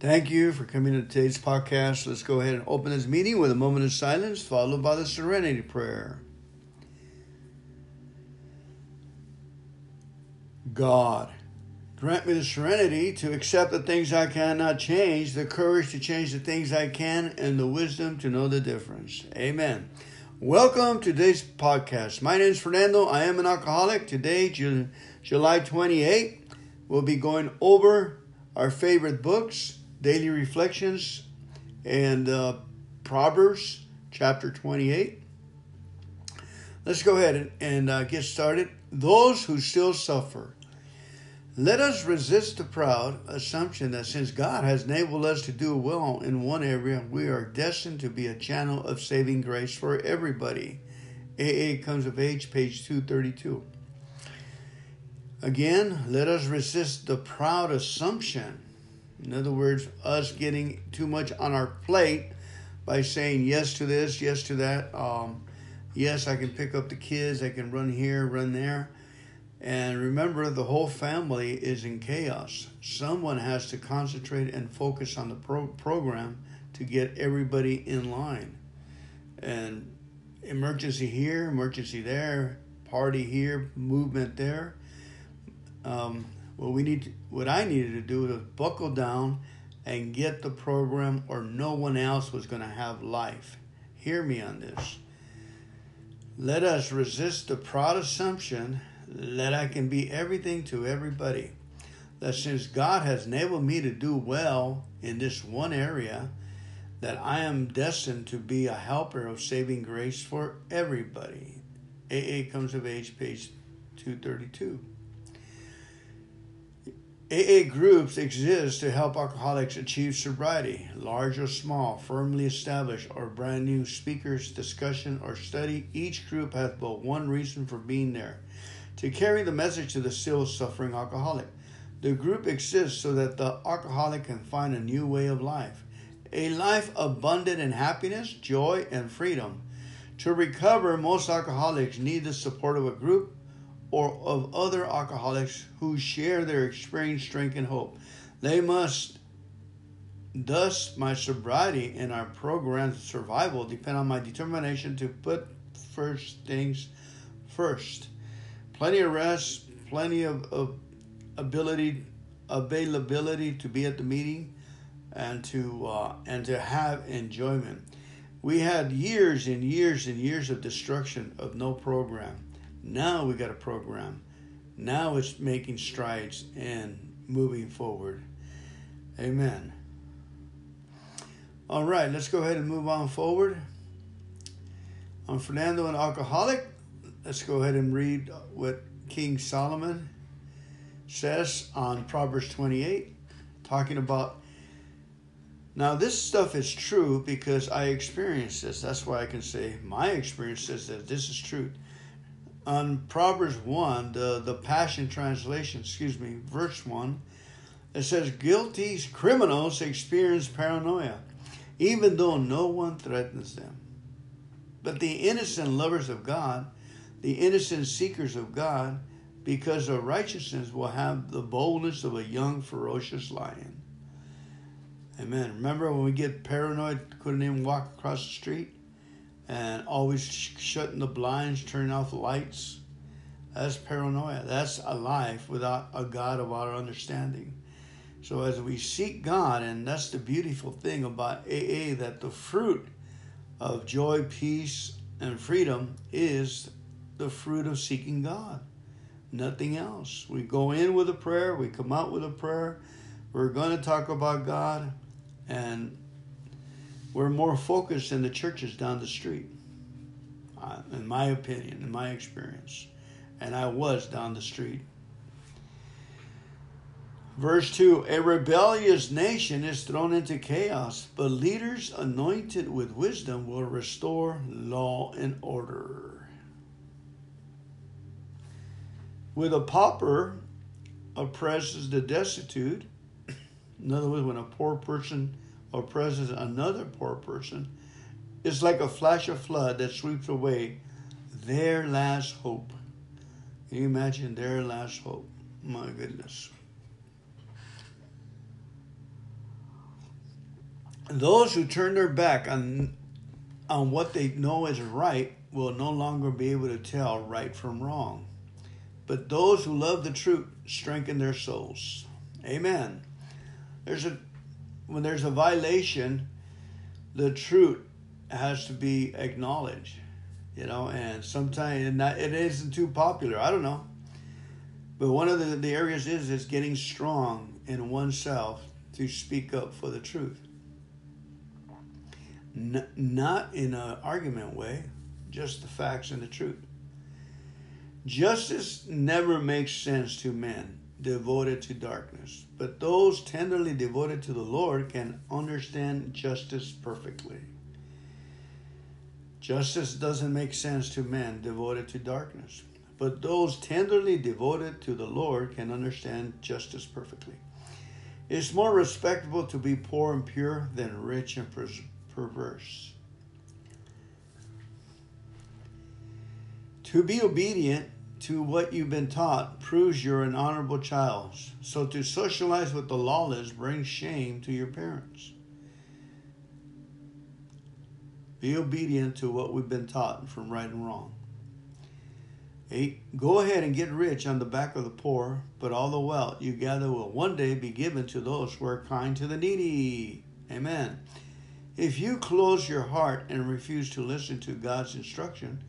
Thank you for coming to today's podcast. Let's go ahead and open this meeting with a moment of silence, followed by the serenity prayer. God, grant me the serenity to accept the things I cannot change, the courage to change the things I can, and the wisdom to know the difference. Amen. Welcome to today's podcast. My name is Fernando. I am an alcoholic. Today, July 28, we'll be going over our favorite books daily reflections and uh, Proverbs chapter 28. Let's go ahead and, and uh, get started. Those who still suffer. Let us resist the proud assumption that since God has enabled us to do well in one area, we are destined to be a channel of saving grace for everybody. AA comes of age, page 232. Again, let us resist the proud assumption in other words, us getting too much on our plate by saying yes to this, yes to that. Um, yes, I can pick up the kids, I can run here, run there. And remember, the whole family is in chaos. Someone has to concentrate and focus on the pro- program to get everybody in line. And emergency here, emergency there, party here, movement there. Um, what we need, to, what I needed to do was buckle down and get the program, or no one else was going to have life. Hear me on this. Let us resist the proud assumption that I can be everything to everybody. That since God has enabled me to do well in this one area, that I am destined to be a helper of saving grace for everybody. AA comes of age, page 232. AA groups exist to help alcoholics achieve sobriety, large or small, firmly established or brand new speakers, discussion, or study. Each group has but one reason for being there to carry the message to the still suffering alcoholic. The group exists so that the alcoholic can find a new way of life, a life abundant in happiness, joy, and freedom. To recover, most alcoholics need the support of a group or of other alcoholics who share their experience, strength, and hope. They must, thus, my sobriety and our program's survival depend on my determination to put first things first. Plenty of rest, plenty of, of ability, availability to be at the meeting, and to uh, and to have enjoyment. We had years and years and years of destruction of no program now we got a program. Now it's making strides and moving forward. Amen. All right, let's go ahead and move on forward. I'm Fernando, an alcoholic. Let's go ahead and read what King Solomon says on Proverbs 28, talking about. Now, this stuff is true because I experienced this. That's why I can say my experience says that this is truth on Proverbs 1, the, the Passion Translation, excuse me, verse 1, it says, Guilty criminals experience paranoia, even though no one threatens them. But the innocent lovers of God, the innocent seekers of God, because of righteousness, will have the boldness of a young, ferocious lion. Amen. Remember when we get paranoid, couldn't even walk across the street? And always shutting the blinds, turning off the lights. That's paranoia. That's a life without a God of our understanding. So as we seek God, and that's the beautiful thing about AA, that the fruit of joy, peace, and freedom is the fruit of seeking God. Nothing else. We go in with a prayer, we come out with a prayer. We're going to talk about God, and we're more focused than the churches down the street, uh, in my opinion, in my experience. And I was down the street. Verse 2 A rebellious nation is thrown into chaos, but leaders anointed with wisdom will restore law and order. With a pauper oppresses the destitute, in other words, when a poor person oppresses another poor person is like a flash of flood that sweeps away their last hope. Can you imagine their last hope? My goodness. Those who turn their back on on what they know is right will no longer be able to tell right from wrong. But those who love the truth strengthen their souls. Amen. There's a when there's a violation, the truth has to be acknowledged. You know, and sometimes and that, it isn't too popular. I don't know. But one of the, the areas is is getting strong in oneself to speak up for the truth. N- not in an argument way, just the facts and the truth. Justice never makes sense to men devoted to darkness, but those tenderly devoted to the Lord can understand justice perfectly. Justice doesn't make sense to men devoted to darkness, but those tenderly devoted to the Lord can understand justice perfectly. It's more respectable to be poor and pure than rich and perverse. To be obedient to what you've been taught proves you're an honorable child. So to socialize with the lawless brings shame to your parents. Be obedient to what we've been taught from right and wrong. Eight, go ahead and get rich on the back of the poor, but all the wealth you gather will one day be given to those who are kind to the needy. Amen. If you close your heart and refuse to listen to God's instruction,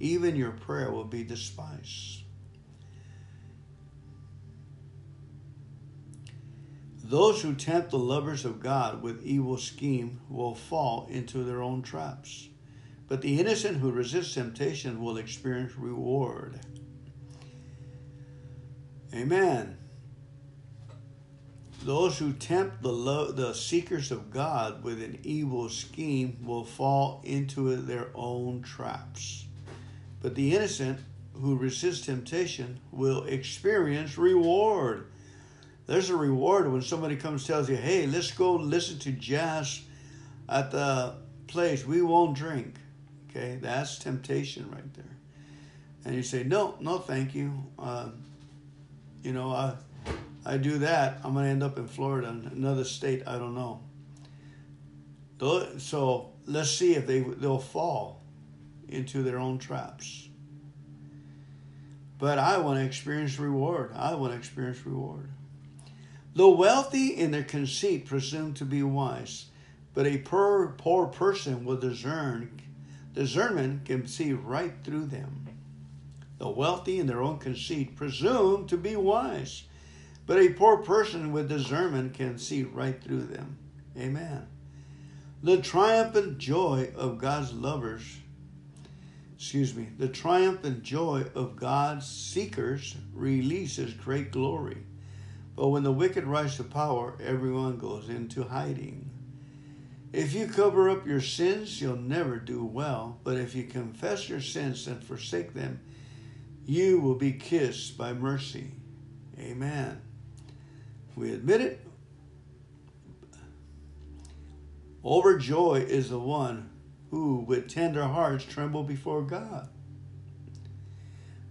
even your prayer will be despised. Those who tempt the lovers of God with evil scheme will fall into their own traps. But the innocent who resist temptation will experience reward. Amen. Those who tempt the lo- the seekers of God with an evil scheme will fall into their own traps. But the innocent who resist temptation will experience reward. There's a reward when somebody comes tells you, "Hey, let's go listen to jazz at the place. We won't drink." Okay, that's temptation right there. And you say, no, no, thank you. Uh, you know, I, I do that, I'm to end up in Florida, another state, I don't know. So let's see if they, they'll fall into their own traps. But I want to experience reward. I want to experience reward. The wealthy in their conceit presume to be wise, but a poor, poor person will discern Discernment can see right through them. The wealthy in their own conceit presume to be wise, but a poor person with discernment can see right through them. Amen. The triumphant joy of God's lovers, excuse me, the triumphant joy of God's seekers releases great glory. But when the wicked rise to power, everyone goes into hiding. If you cover up your sins, you'll never do well. But if you confess your sins and forsake them, you will be kissed by mercy. Amen. We admit it. Overjoy is the one who, with tender hearts, tremble before God.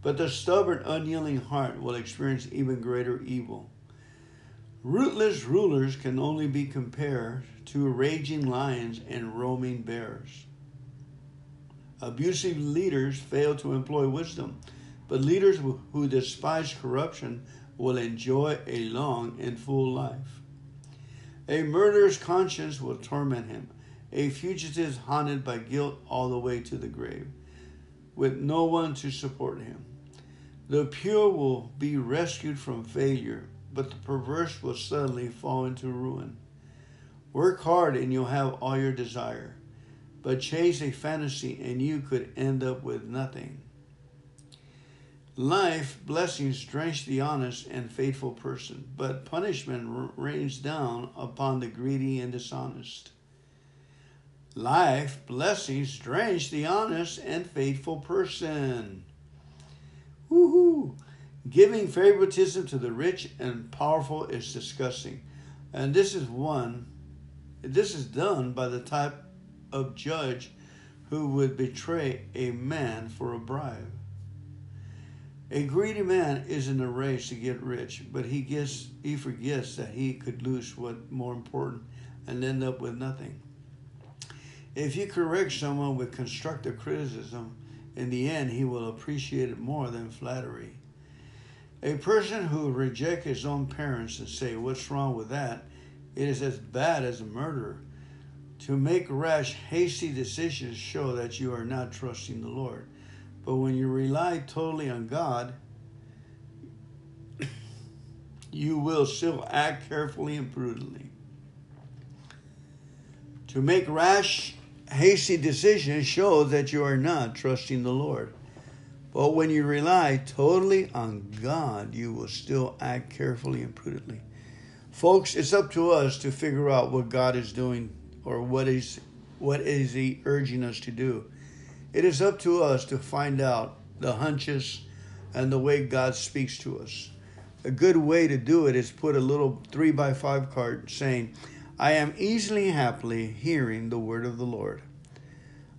But the stubborn, unyielding heart will experience even greater evil. Rootless rulers can only be compared to raging lions and roaming bears. Abusive leaders fail to employ wisdom, but leaders who despise corruption will enjoy a long and full life. A murderer's conscience will torment him, a fugitive haunted by guilt all the way to the grave, with no one to support him. The pure will be rescued from failure but the perverse will suddenly fall into ruin. Work hard and you'll have all your desire, but chase a fantasy and you could end up with nothing. Life, blessings drench the honest and faithful person, but punishment rains down upon the greedy and dishonest. Life, blessings drench the honest and faithful person. Woohoo! Giving favoritism to the rich and powerful is disgusting. And this is one, this is done by the type of judge who would betray a man for a bribe. A greedy man is in a race to get rich, but he gets he forgets that he could lose what more important, and end up with nothing. If you correct someone with constructive criticism, in the end, he will appreciate it more than flattery. A person who rejects his own parents and say, "What's wrong with that?" It is as bad as a murder. To make rash, hasty decisions show that you are not trusting the Lord. But when you rely totally on God, you will still act carefully and prudently. To make rash, hasty decisions shows that you are not trusting the Lord. But when you rely totally on God, you will still act carefully and prudently. Folks, it's up to us to figure out what God is doing or what is what is he urging us to do. It is up to us to find out the hunches and the way God speaks to us. A good way to do it is put a little three by five card saying, I am easily happily hearing the word of the Lord.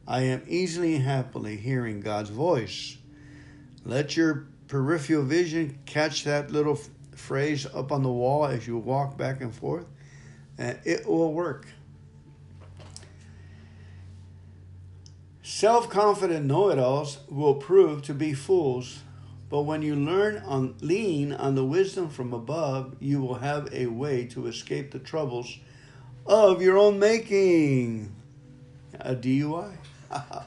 I am easily happily hearing God's voice. Let your peripheral vision catch that little phrase up on the wall as you walk back and forth, and it will work. Self confident know it alls will prove to be fools, but when you learn on lean on the wisdom from above, you will have a way to escape the troubles of your own making. A DUI.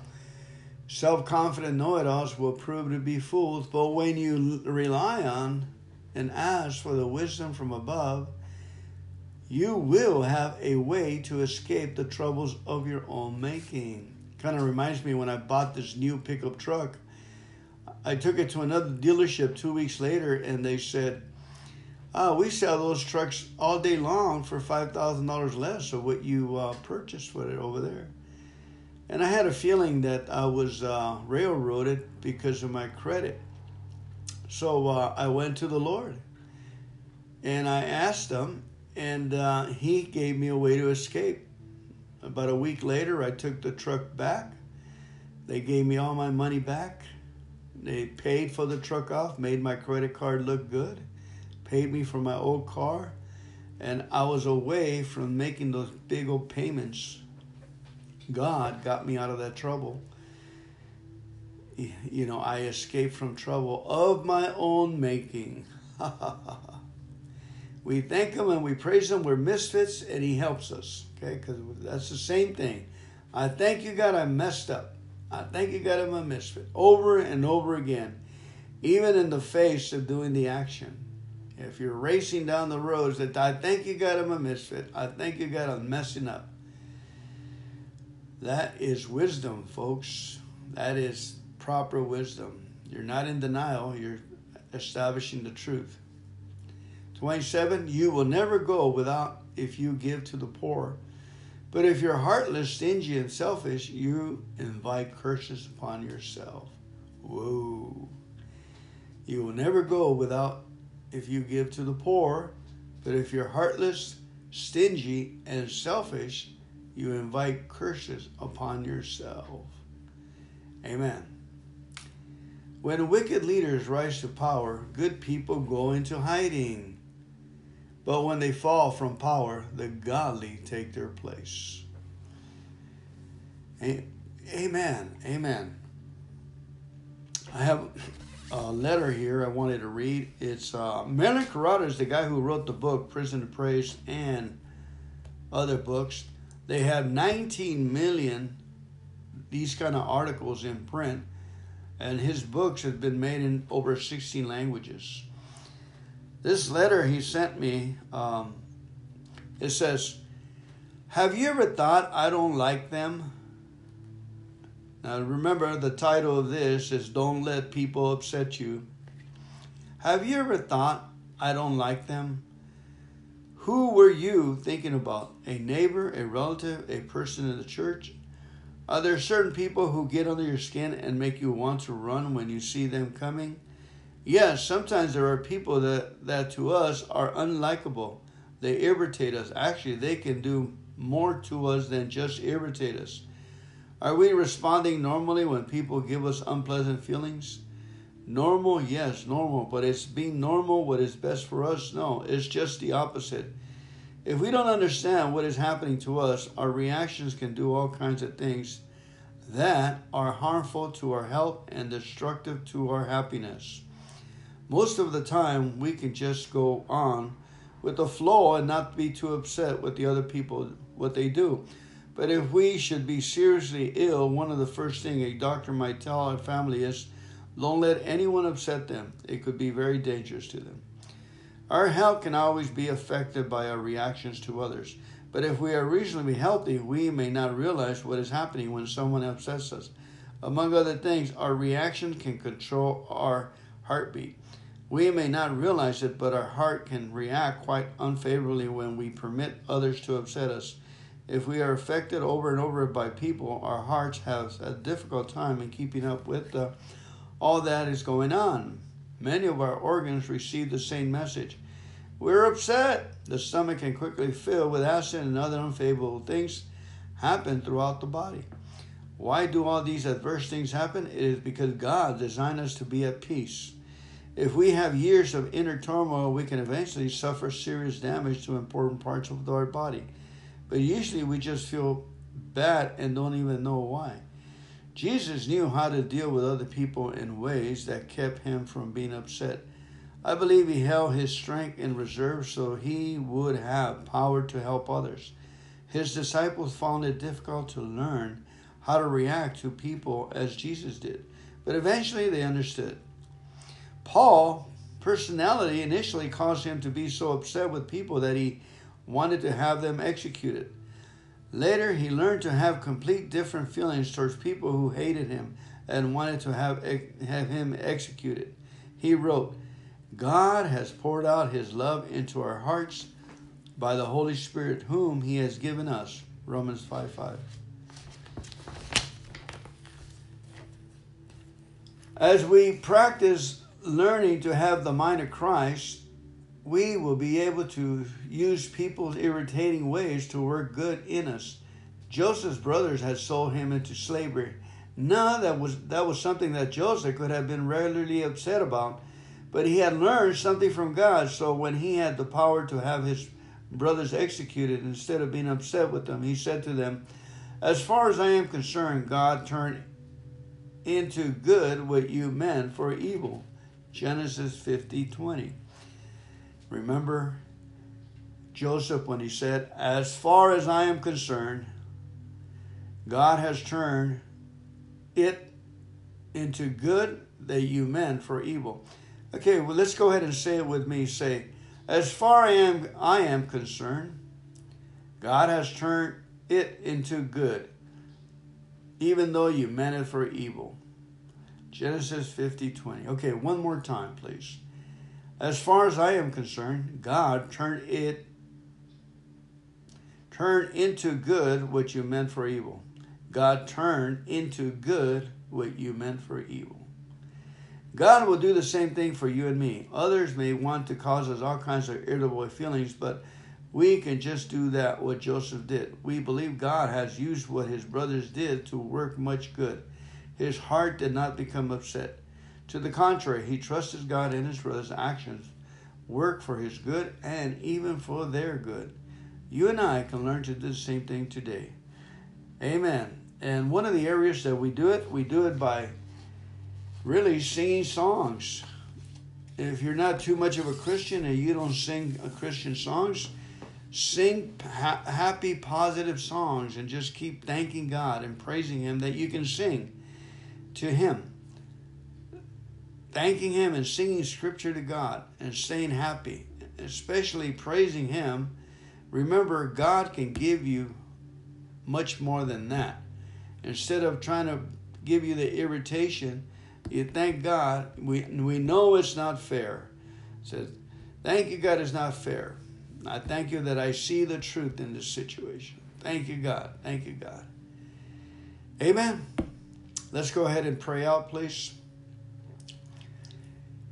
Self confident know it alls will prove to be fools, but when you rely on and ask for the wisdom from above, you will have a way to escape the troubles of your own making. Kind of reminds me when I bought this new pickup truck. I took it to another dealership two weeks later, and they said, oh, we sell those trucks all day long for $5,000 less of what you uh, purchased with it over there. And I had a feeling that I was uh, railroaded because of my credit. So uh, I went to the Lord and I asked him, and uh, he gave me a way to escape. About a week later, I took the truck back. They gave me all my money back. They paid for the truck off, made my credit card look good, paid me for my old car, and I was away from making those big old payments God got me out of that trouble. You know, I escaped from trouble of my own making. we thank Him and we praise Him. We're misfits and He helps us. Okay, because that's the same thing. I thank you, God, I messed up. I thank you, God, I'm a misfit. Over and over again, even in the face of doing the action. If you're racing down the roads, that I think you, got I'm a misfit. I think you, got I'm messing up. That is wisdom, folks. That is proper wisdom. You're not in denial, you're establishing the truth. 27, you will never go without if you give to the poor. But if you're heartless, stingy, and selfish, you invite curses upon yourself. Whoa. You will never go without if you give to the poor. But if you're heartless, stingy, and selfish, you invite curses upon yourself. Amen. When wicked leaders rise to power, good people go into hiding. But when they fall from power, the godly take their place. Amen. Amen. I have a letter here I wanted to read. It's uh, Carothers is the guy who wrote the book Prison to Praise and other books. They have 19 million these kind of articles in print, and his books have been made in over 16 languages. This letter he sent me, um, it says, Have you ever thought I don't like them? Now remember, the title of this is Don't Let People Upset You. Have you ever thought I don't like them? Who were you thinking about? A neighbor, a relative, a person in the church? Are there certain people who get under your skin and make you want to run when you see them coming? Yes, sometimes there are people that, that to us are unlikable. They irritate us. Actually, they can do more to us than just irritate us. Are we responding normally when people give us unpleasant feelings? Normal, yes, normal, but it's being normal what is best for us? No, it's just the opposite. If we don't understand what is happening to us, our reactions can do all kinds of things that are harmful to our health and destructive to our happiness. Most of the time, we can just go on with the flow and not be too upset with the other people, what they do. But if we should be seriously ill, one of the first things a doctor might tell our family is don't let anyone upset them. It could be very dangerous to them. Our health can always be affected by our reactions to others. But if we are reasonably healthy, we may not realize what is happening when someone upsets us. Among other things, our reaction can control our heartbeat. We may not realize it, but our heart can react quite unfavorably when we permit others to upset us. If we are affected over and over by people, our hearts have a difficult time in keeping up with uh, all that is going on. Many of our organs receive the same message. We're upset. The stomach can quickly fill with acid and other unfavorable things happen throughout the body. Why do all these adverse things happen? It is because God designed us to be at peace. If we have years of inner turmoil, we can eventually suffer serious damage to important parts of our body. But usually we just feel bad and don't even know why. Jesus knew how to deal with other people in ways that kept him from being upset. I believe he held his strength in reserve so he would have power to help others. His disciples found it difficult to learn how to react to people as Jesus did, but eventually they understood. Paul personality initially caused him to be so upset with people that he wanted to have them executed. Later, he learned to have complete different feelings towards people who hated him and wanted to have, have him executed. He wrote, God has poured out his love into our hearts by the Holy Spirit, whom he has given us. Romans 5 5. As we practice learning to have the mind of Christ, we will be able to use people's irritating ways to work good in us. Joseph's brothers had sold him into slavery. Now that was that was something that Joseph could have been regularly upset about but he had learned something from God, so when he had the power to have his brothers executed, instead of being upset with them, he said to them, As far as I am concerned, God turned into good what you meant for evil. Genesis 50 20. Remember Joseph when he said, As far as I am concerned, God has turned it into good that you meant for evil. Okay, well, let's go ahead and say it with me. Say, as far as I am, I am concerned, God has turned it into good, even though you meant it for evil. Genesis 50 20. Okay, one more time, please. As far as I am concerned, God turned it turned into good what you meant for evil. God turned into good what you meant for evil. God will do the same thing for you and me. Others may want to cause us all kinds of irritable feelings, but we can just do that what Joseph did. We believe God has used what his brothers did to work much good. His heart did not become upset. To the contrary, he trusted God and his brothers' actions work for his good and even for their good. You and I can learn to do the same thing today. Amen. And one of the areas that we do it, we do it by really singing songs. If you're not too much of a Christian and you don't sing Christian songs, sing ha- happy, positive songs and just keep thanking God and praising Him that you can sing to Him. Thanking Him and singing scripture to God and staying happy, especially praising Him. Remember, God can give you much more than that. Instead of trying to give you the irritation, you thank God. We, we know it's not fair. Says, thank you, God, it's not fair. I thank you that I see the truth in this situation. Thank you, God. Thank you, God. Amen. Let's go ahead and pray out, please.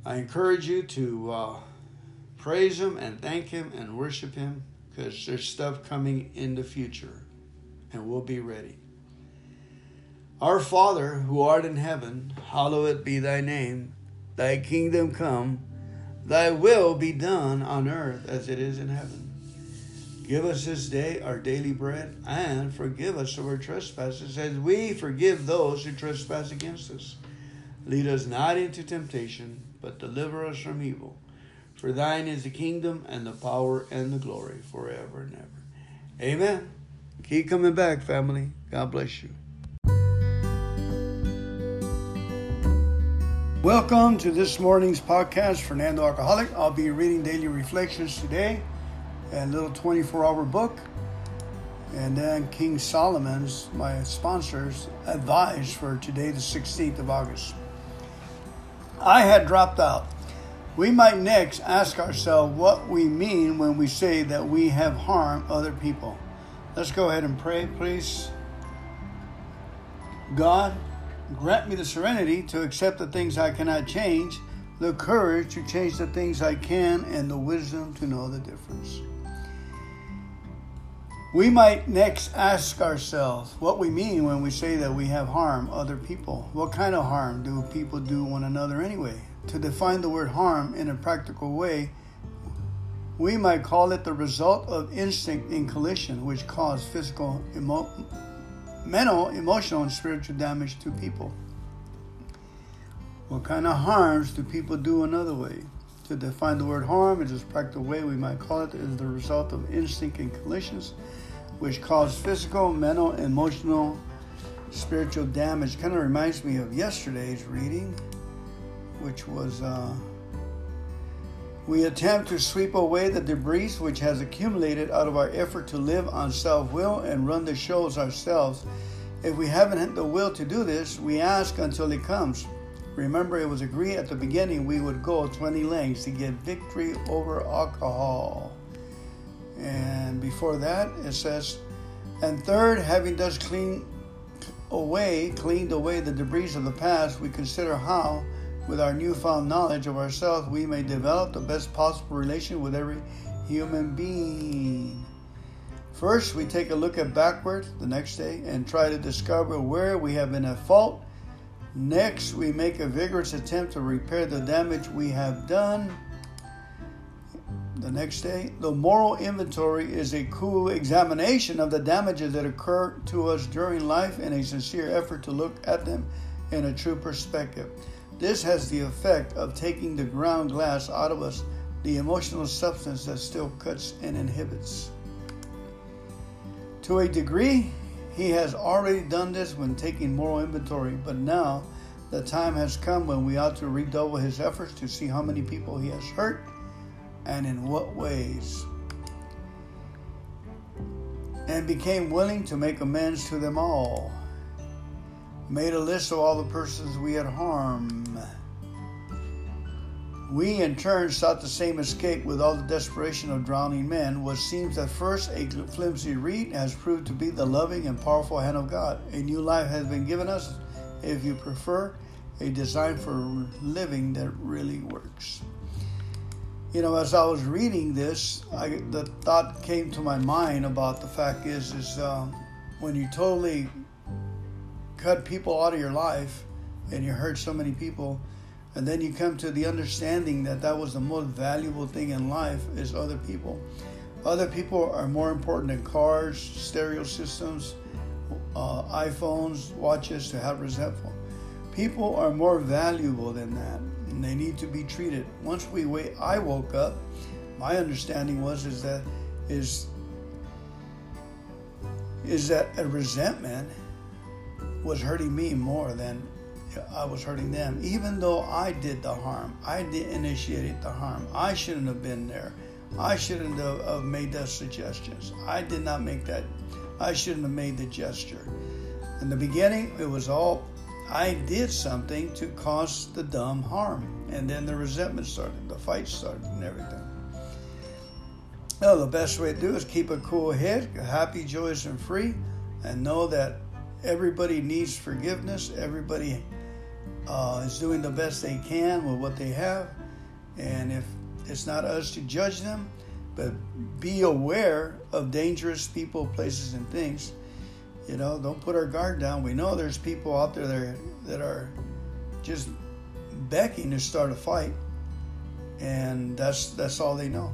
I encourage you to uh, praise Him and thank Him and worship Him because there's stuff coming in the future and we'll be ready. Our Father, who art in heaven, hallowed be thy name. Thy kingdom come, thy will be done on earth as it is in heaven. Give us this day our daily bread, and forgive us our trespasses, as we forgive those who trespass against us. Lead us not into temptation, but deliver us from evil. For thine is the kingdom, and the power, and the glory, forever and ever. Amen. Keep coming back, family. God bless you. Welcome to this morning's podcast, Fernando Alcoholic. I'll be reading daily reflections today and little 24 hour book. And then King Solomon's, my sponsors, advice for today, the 16th of August. I had dropped out. We might next ask ourselves what we mean when we say that we have harmed other people. Let's go ahead and pray, please. God, Grant me the serenity to accept the things I cannot change, the courage to change the things I can, and the wisdom to know the difference. We might next ask ourselves what we mean when we say that we have harmed other people. What kind of harm do people do one another anyway? To define the word harm in a practical way, we might call it the result of instinct in collision, which cause physical, emo- mental, emotional, and spiritual damage to people. What kind of harms do people do another way? To define the word harm in this practical way, we might call it is the result of instinct and collisions, which cause physical, mental, emotional, spiritual damage. Kind of reminds me of yesterday's reading, which was. Uh, we attempt to sweep away the debris which has accumulated out of our effort to live on self will and run the shows ourselves. If we haven't had the will to do this, we ask until it comes. Remember, it was agreed at the beginning we would go 20 lengths to get victory over alcohol. And before that, it says, and third, having thus cleaned away, cleaned away the debris of the past, we consider how with our newfound knowledge of ourselves, we may develop the best possible relation with every human being. First, we take a look at backward the next day and try to discover where we have been at fault. Next, we make a vigorous attempt to repair the damage we have done. The next day, the moral inventory is a cool examination of the damages that occur to us during life and a sincere effort to look at them in a true perspective. This has the effect of taking the ground glass out of us, the emotional substance that still cuts and inhibits. To a degree, he has already done this when taking moral inventory, but now the time has come when we ought to redouble his efforts to see how many people he has hurt and in what ways. And became willing to make amends to them all made a list of all the persons we had harmed. We in turn sought the same escape with all the desperation of drowning men. What seems at first a flimsy reed has proved to be the loving and powerful hand of God. A new life has been given us, if you prefer, a design for living that really works. You know, as I was reading this, I, the thought came to my mind about the fact is, is um, when you totally cut people out of your life and you hurt so many people and then you come to the understanding that that was the most valuable thing in life is other people. Other people are more important than cars stereo systems uh, iphones watches to have resentful. People are more valuable than that and they need to be treated once we wait i woke up my understanding was is that is is that a resentment was hurting me more than I was hurting them, even though I did the harm. I did initiate the harm. I shouldn't have been there. I shouldn't have made those suggestions. I did not make that. I shouldn't have made the gesture. In the beginning, it was all I did something to cause the dumb harm, and then the resentment started, the fight started, and everything. Well, the best way to do is keep a cool head, happy, joyous, and free, and know that everybody needs forgiveness. Everybody uh, is doing the best they can with what they have. And if it's not us to judge them, but be aware of dangerous people, places, and things. You know, don't put our guard down. We know there's people out there that are, that are just begging to start a fight, and that's that's all they know.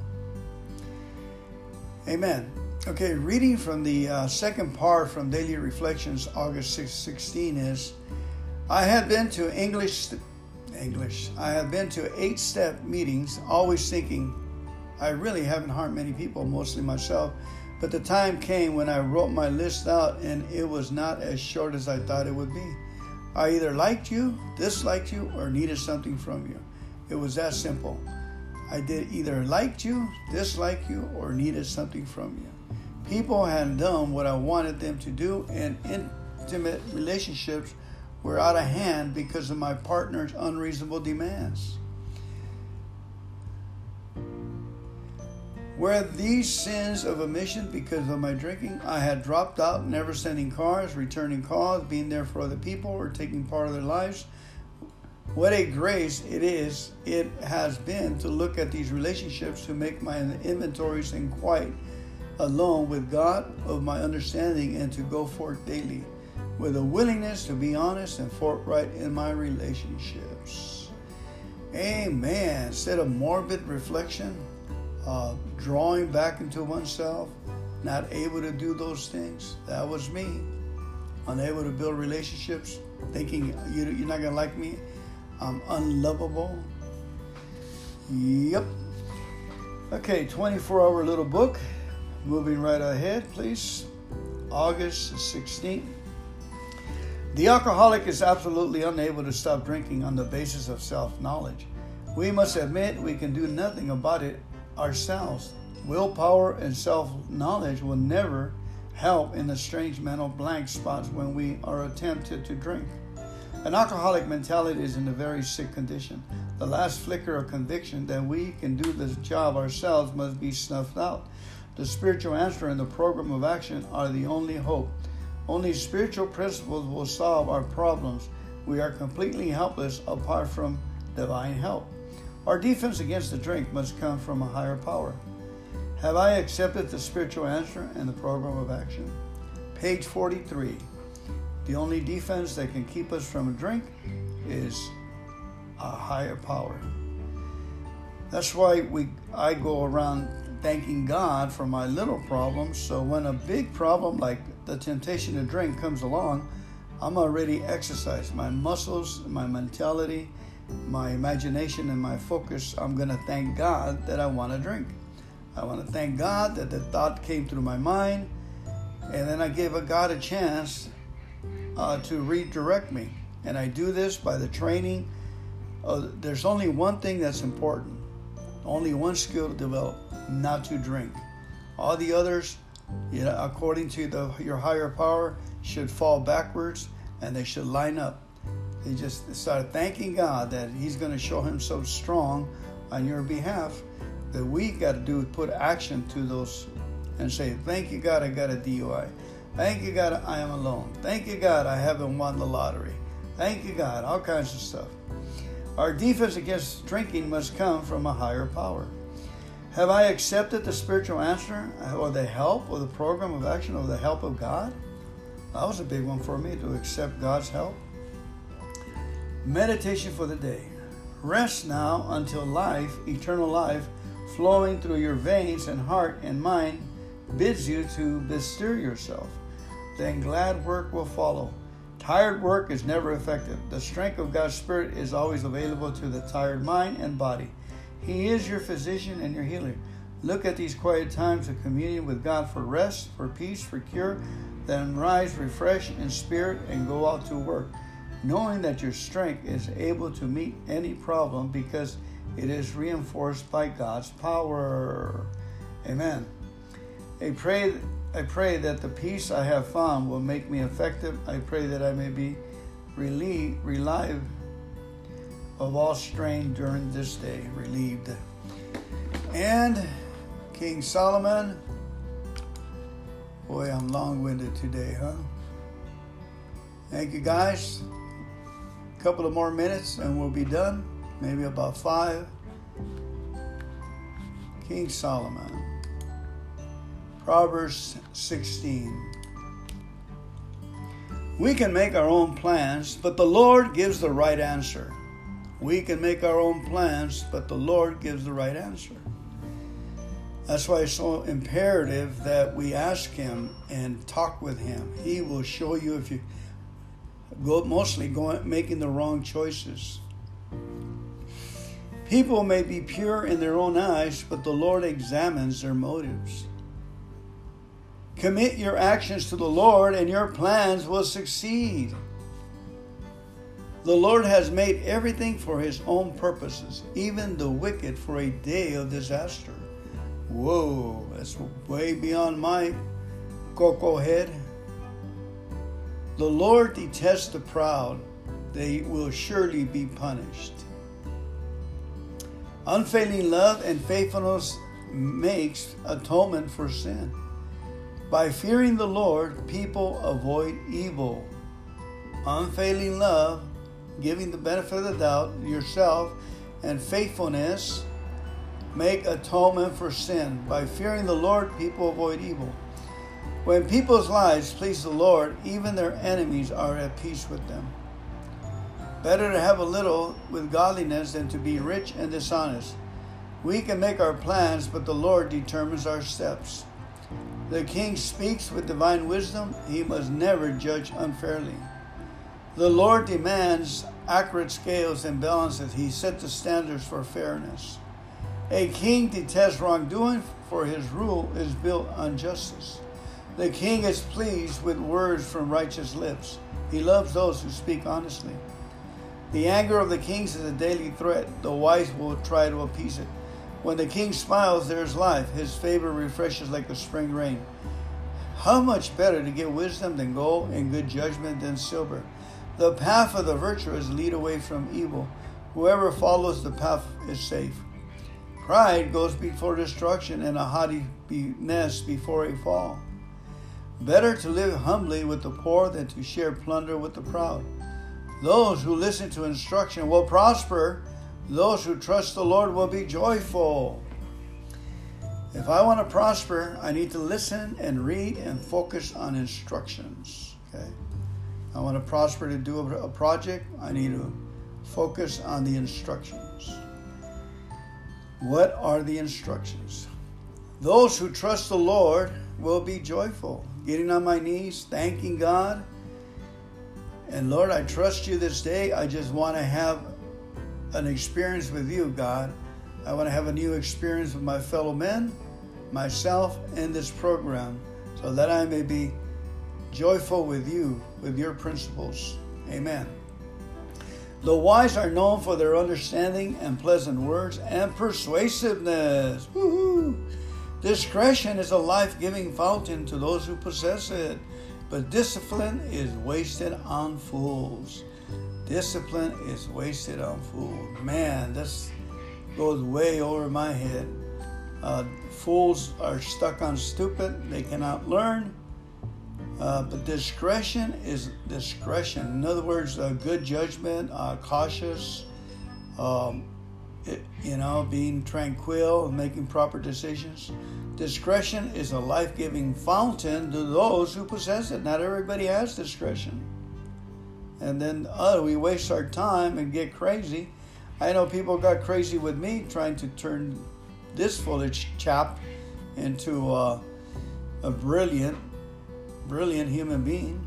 Amen. Okay, reading from the uh, second part from Daily Reflections, August 6, 16 is I have been to English, English, I have been to eight step meetings, always thinking I really haven't harmed many people, mostly myself. But the time came when I wrote my list out and it was not as short as I thought it would be. I either liked you, disliked you, or needed something from you. It was that simple. I did either liked you, disliked you, or needed something from you. People had done what I wanted them to do, and intimate relationships were out of hand because of my partner's unreasonable demands. Were these sins of omission because of my drinking? I had dropped out, never sending cars, returning calls, being there for other people, or taking part of their lives. What a grace it is, it has been to look at these relationships to make my inventories and quiet alone with God of my understanding and to go forth daily with a willingness to be honest and forthright in my relationships. Amen. Instead of morbid reflection, uh, drawing back into oneself, not able to do those things. That was me. Unable to build relationships, thinking you, you're not going to like me. I'm unlovable. Yep. Okay, 24 hour little book. Moving right ahead, please. August 16th. The alcoholic is absolutely unable to stop drinking on the basis of self knowledge. We must admit we can do nothing about it ourselves. Willpower and self knowledge will never help in the strange mental blank spots when we are tempted to drink. An alcoholic mentality is in a very sick condition. The last flicker of conviction that we can do this job ourselves must be snuffed out. The spiritual answer and the program of action are the only hope. Only spiritual principles will solve our problems. We are completely helpless apart from divine help. Our defense against the drink must come from a higher power. Have I accepted the spiritual answer and the program of action? Page 43. The only defense that can keep us from a drink is a higher power. That's why we I go around thanking God for my little problems. So when a big problem like the temptation to drink comes along, I'm already exercised. My muscles, my mentality, my imagination and my focus, I'm going to thank God that I want to drink. I want to thank God that the thought came through my mind, and then I gave a God a chance uh, to redirect me. And I do this by the training. Uh, there's only one thing that's important, only one skill to develop: not to drink. All the others, you know, according to the, your higher power, should fall backwards and they should line up. He just started thanking God that He's going to show Himself strong on your behalf. That we got to do put action to those and say, Thank you, God, I got a DUI. Thank you, God, I am alone. Thank you, God, I haven't won the lottery. Thank you, God, all kinds of stuff. Our defense against drinking must come from a higher power. Have I accepted the spiritual answer or the help or the program of action or the help of God? That was a big one for me to accept God's help. Meditation for the day. Rest now until life, eternal life, flowing through your veins and heart and mind, bids you to bestir yourself. Then glad work will follow. Tired work is never effective. The strength of God's Spirit is always available to the tired mind and body. He is your physician and your healer. Look at these quiet times of communion with God for rest, for peace, for cure. Then rise refreshed in spirit and go out to work knowing that your strength is able to meet any problem because it is reinforced by God's power. Amen. I pray, I pray that the peace I have found will make me effective. I pray that I may be relieved, relieved of all strain during this day. Relieved. And King Solomon, boy, I'm long winded today, huh? Thank you, guys couple of more minutes and we'll be done. Maybe about five. King Solomon. Proverbs 16. We can make our own plans, but the Lord gives the right answer. We can make our own plans, but the Lord gives the right answer. That's why it's so imperative that we ask Him and talk with Him. He will show you if you go mostly going making the wrong choices. People may be pure in their own eyes, but the Lord examines their motives. Commit your actions to the Lord, and your plans will succeed. The Lord has made everything for his own purposes, even the wicked for a day of disaster. Whoa, that's way beyond my cocoa head. The Lord detests the proud, they will surely be punished. Unfailing love and faithfulness makes atonement for sin. By fearing the Lord, people avoid evil. Unfailing love, giving the benefit of the doubt yourself, and faithfulness make atonement for sin. By fearing the Lord, people avoid evil. When people's lives please the Lord, even their enemies are at peace with them. Better to have a little with godliness than to be rich and dishonest. We can make our plans, but the Lord determines our steps. The king speaks with divine wisdom, he must never judge unfairly. The Lord demands accurate scales and balances, he set the standards for fairness. A king detests wrongdoing, for his rule is built on justice. The king is pleased with words from righteous lips. He loves those who speak honestly. The anger of the kings is a daily threat. The wise will try to appease it. When the king smiles, there is life. His favor refreshes like the spring rain. How much better to get wisdom than gold and good judgment than silver? The path of the virtuous lead away from evil. Whoever follows the path is safe. Pride goes before destruction, and a haughty nest before a fall. Better to live humbly with the poor than to share plunder with the proud. Those who listen to instruction will prosper. Those who trust the Lord will be joyful. If I want to prosper, I need to listen and read and focus on instructions. Okay. I want to prosper to do a project, I need to focus on the instructions. What are the instructions? Those who trust the Lord will be joyful. Getting on my knees, thanking God. And Lord, I trust you this day. I just want to have an experience with you, God. I want to have a new experience with my fellow men, myself, and this program so that I may be joyful with you, with your principles. Amen. The wise are known for their understanding and pleasant words and persuasiveness. Discretion is a life giving fountain to those who possess it, but discipline is wasted on fools. Discipline is wasted on fools. Man, this goes way over my head. Uh, fools are stuck on stupid, they cannot learn, uh, but discretion is discretion. In other words, good judgment, uh, cautious, um, you know, being tranquil, and making proper decisions. Discretion is a life giving fountain to those who possess it. Not everybody has discretion. And then oh, we waste our time and get crazy. I know people got crazy with me trying to turn this foolish chap into uh, a brilliant brilliant human being.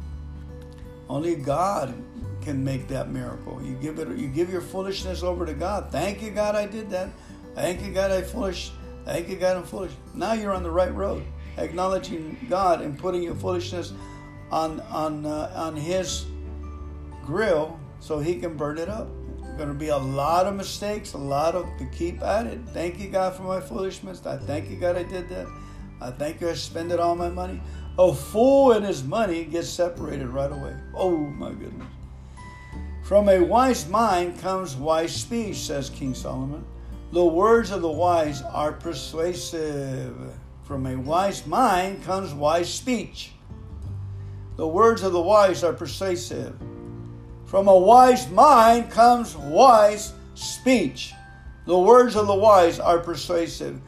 Only God can make that miracle. You give it you give your foolishness over to God. Thank you, God, I did that. Thank you, God, I foolish. Thank you, God, I'm foolish. Now you're on the right road, acknowledging God and putting your foolishness on on uh, on His grill so He can burn it up. Going to be a lot of mistakes, a lot of to keep at it. Thank you, God, for my foolishness. I thank you, God, I did that. I thank you, I spent all my money. A fool and his money get separated right away. Oh my goodness. From a wise mind comes wise speech, says King Solomon. The words of the wise are persuasive. From a wise mind comes wise speech. The words of the wise are persuasive. From a wise mind comes wise speech. The words of the wise are persuasive.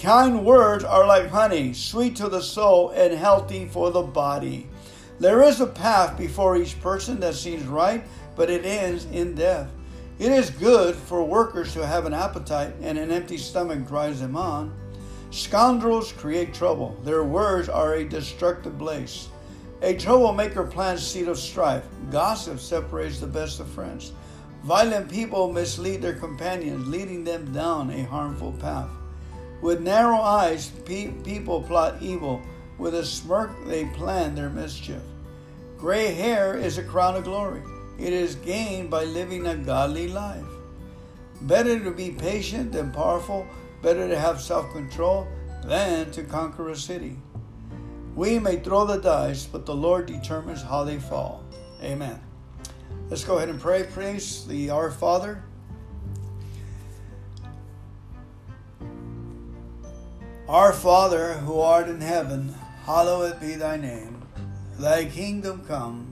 Kind words are like honey, sweet to the soul and healthy for the body. There is a path before each person that seems right, but it ends in death. It is good for workers to have an appetite, and an empty stomach drives them on. Scoundrels create trouble. Their words are a destructive blaze. A troublemaker plants seed of strife. Gossip separates the best of friends. Violent people mislead their companions, leading them down a harmful path. With narrow eyes, pe- people plot evil. With a smirk, they plan their mischief. Gray hair is a crown of glory. It is gained by living a godly life. Better to be patient than powerful, better to have self control than to conquer a city. We may throw the dice, but the Lord determines how they fall. Amen. Let's go ahead and pray. Praise the Our Father. Our Father, who art in heaven, hallowed be thy name. Thy kingdom come,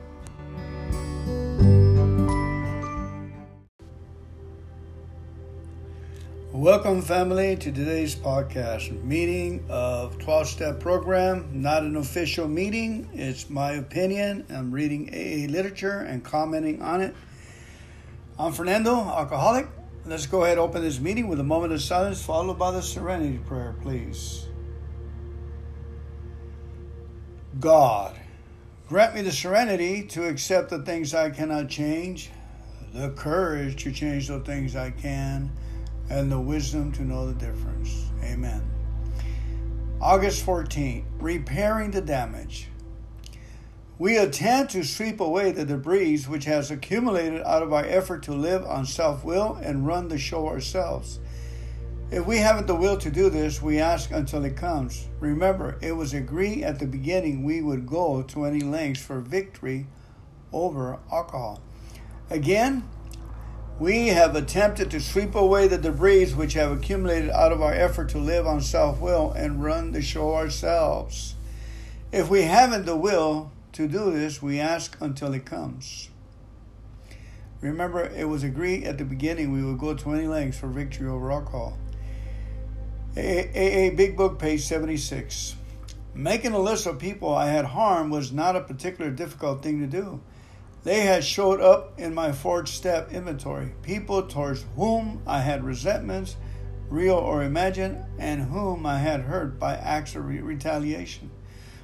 Welcome, family, to today's podcast meeting of 12 step program. Not an official meeting, it's my opinion. I'm reading AA literature and commenting on it. I'm Fernando, alcoholic. Let's go ahead open this meeting with a moment of silence, followed by the serenity prayer, please. God, grant me the serenity to accept the things I cannot change, the courage to change the things I can, and the wisdom to know the difference. Amen. August 14th, repairing the damage. We attempt to sweep away the debris which has accumulated out of our effort to live on self will and run the show ourselves. If we haven't the will to do this, we ask until it comes. Remember, it was agreed at the beginning we would go to any lengths for victory over alcohol. Again, we have attempted to sweep away the debris which have accumulated out of our effort to live on self will and run the show ourselves. If we haven't the will, to do this, we ask until it comes. Remember, it was agreed at the beginning we would go to any lengths for victory over alcohol. AA Big Book, page 76. Making a list of people I had harmed was not a particularly difficult thing to do. They had showed up in my fourth step inventory people towards whom I had resentments, real or imagined, and whom I had hurt by acts of retaliation.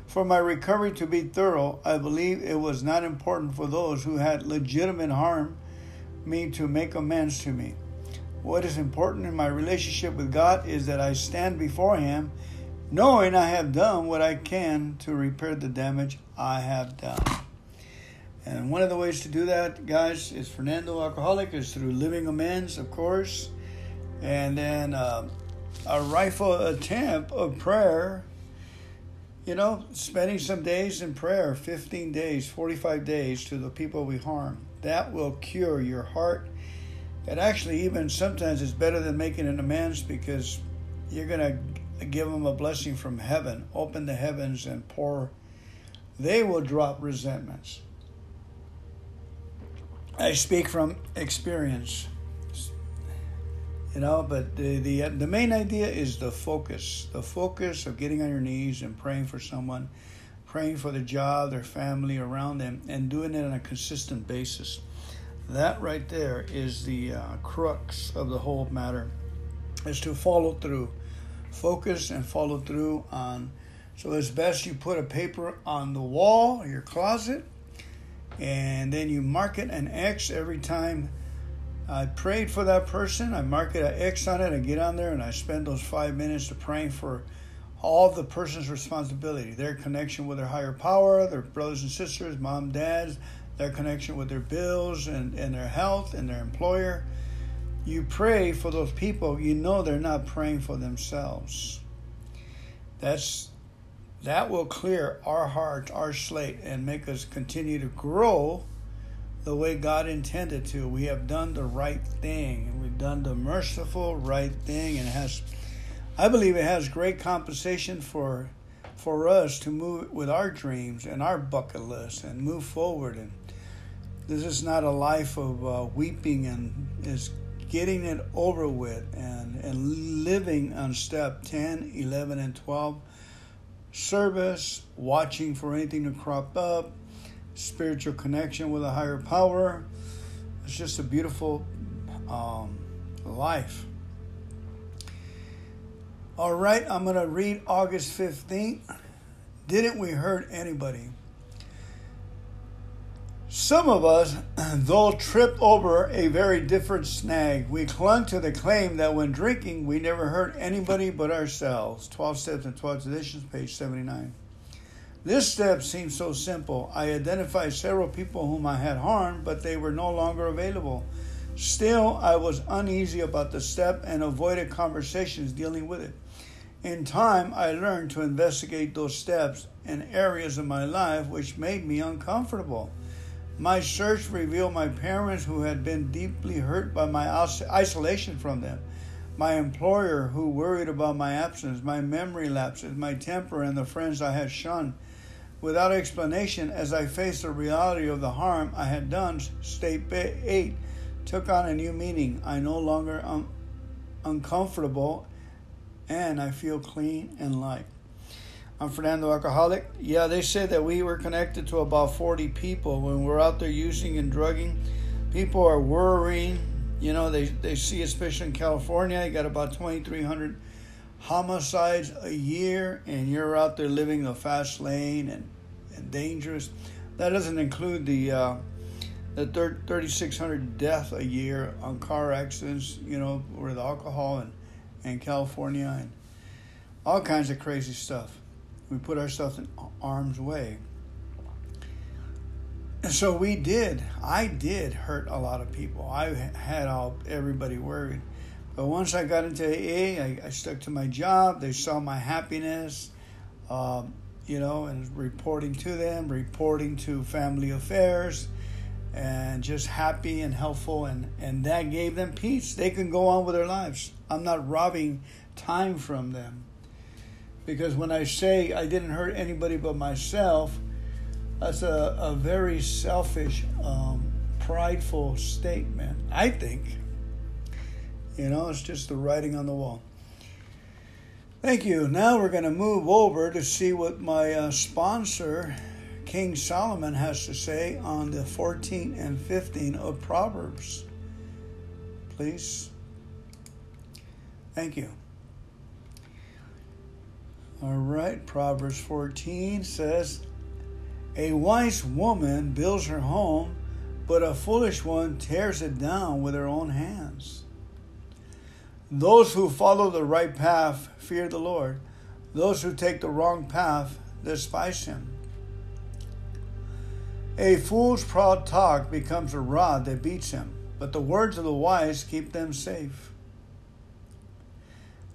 For my recovery to be thorough, I believe it was not important for those who had legitimate harm me to make amends to me. What is important in my relationship with God is that I stand before Him knowing I have done what I can to repair the damage I have done. And one of the ways to do that, guys, is Fernando Alcoholic, is through living amends, of course, and then uh, a rifle attempt of prayer you know, spending some days in prayer, 15 days, 45 days to the people we harm, that will cure your heart. And actually, even sometimes it's better than making an amends because you're going to give them a blessing from heaven, open the heavens and pour. They will drop resentments. I speak from experience. You know, but the, the the main idea is the focus, the focus of getting on your knees and praying for someone, praying for the job, their family around them, and doing it on a consistent basis. That right there is the uh, crux of the whole matter, is to follow through, focus and follow through on. So it's best you put a paper on the wall, your closet, and then you mark it an X every time I prayed for that person. I mark it an X on it. I get on there and I spend those five minutes to praying for all the person's responsibility, their connection with their higher power, their brothers and sisters, mom, dads, their connection with their bills and, and their health and their employer. You pray for those people, you know they're not praying for themselves. That's that will clear our heart, our slate, and make us continue to grow the way God intended to. We have done the right thing, and we've done the merciful right thing, and has, I believe, it has great compensation for for us to move with our dreams and our bucket list and move forward. And this is not a life of uh, weeping and is getting it over with and, and living on step 10, 11, and 12. Service, watching for anything to crop up, spiritual connection with a higher power. It's just a beautiful um, life. All right, I'm going to read August 15th. Didn't we hurt anybody? Some of us, though, tripped over a very different snag. We clung to the claim that when drinking, we never hurt anybody but ourselves. 12 Steps and 12 Traditions, page 79. This step seemed so simple. I identified several people whom I had harmed, but they were no longer available. Still, I was uneasy about the step and avoided conversations dealing with it. In time, I learned to investigate those steps and areas of my life which made me uncomfortable. My search revealed my parents who had been deeply hurt by my isolation from them, my employer who worried about my absence, my memory lapses, my temper, and the friends I had shunned. Without explanation, as I faced the reality of the harm I had done, State 8 took on a new meaning. I no longer am uncomfortable and I feel clean and light. I'm Fernando Alcoholic. Yeah, they said that we were connected to about 40 people when we're out there using and drugging. People are worrying. You know, they, they see, especially in California, you got about 2,300 homicides a year, and you're out there living the fast lane and, and dangerous. That doesn't include the uh, the 3,600 deaths a year on car accidents, you know, with alcohol and and California and all kinds of crazy stuff. We put ourselves in harm's way. And so we did. I did hurt a lot of people. I had all everybody worried. But once I got into AA, I, I stuck to my job. They saw my happiness, um, you know, and reporting to them, reporting to family affairs, and just happy and helpful. And, and that gave them peace. They can go on with their lives. I'm not robbing time from them. Because when I say I didn't hurt anybody but myself, that's a, a very selfish, um, prideful statement, I think. You know, it's just the writing on the wall. Thank you. Now we're going to move over to see what my uh, sponsor, King Solomon, has to say on the 14 and 15 of Proverbs. Please. Thank you. All right, Proverbs 14 says, A wise woman builds her home, but a foolish one tears it down with her own hands. Those who follow the right path fear the Lord, those who take the wrong path despise him. A fool's proud talk becomes a rod that beats him, but the words of the wise keep them safe.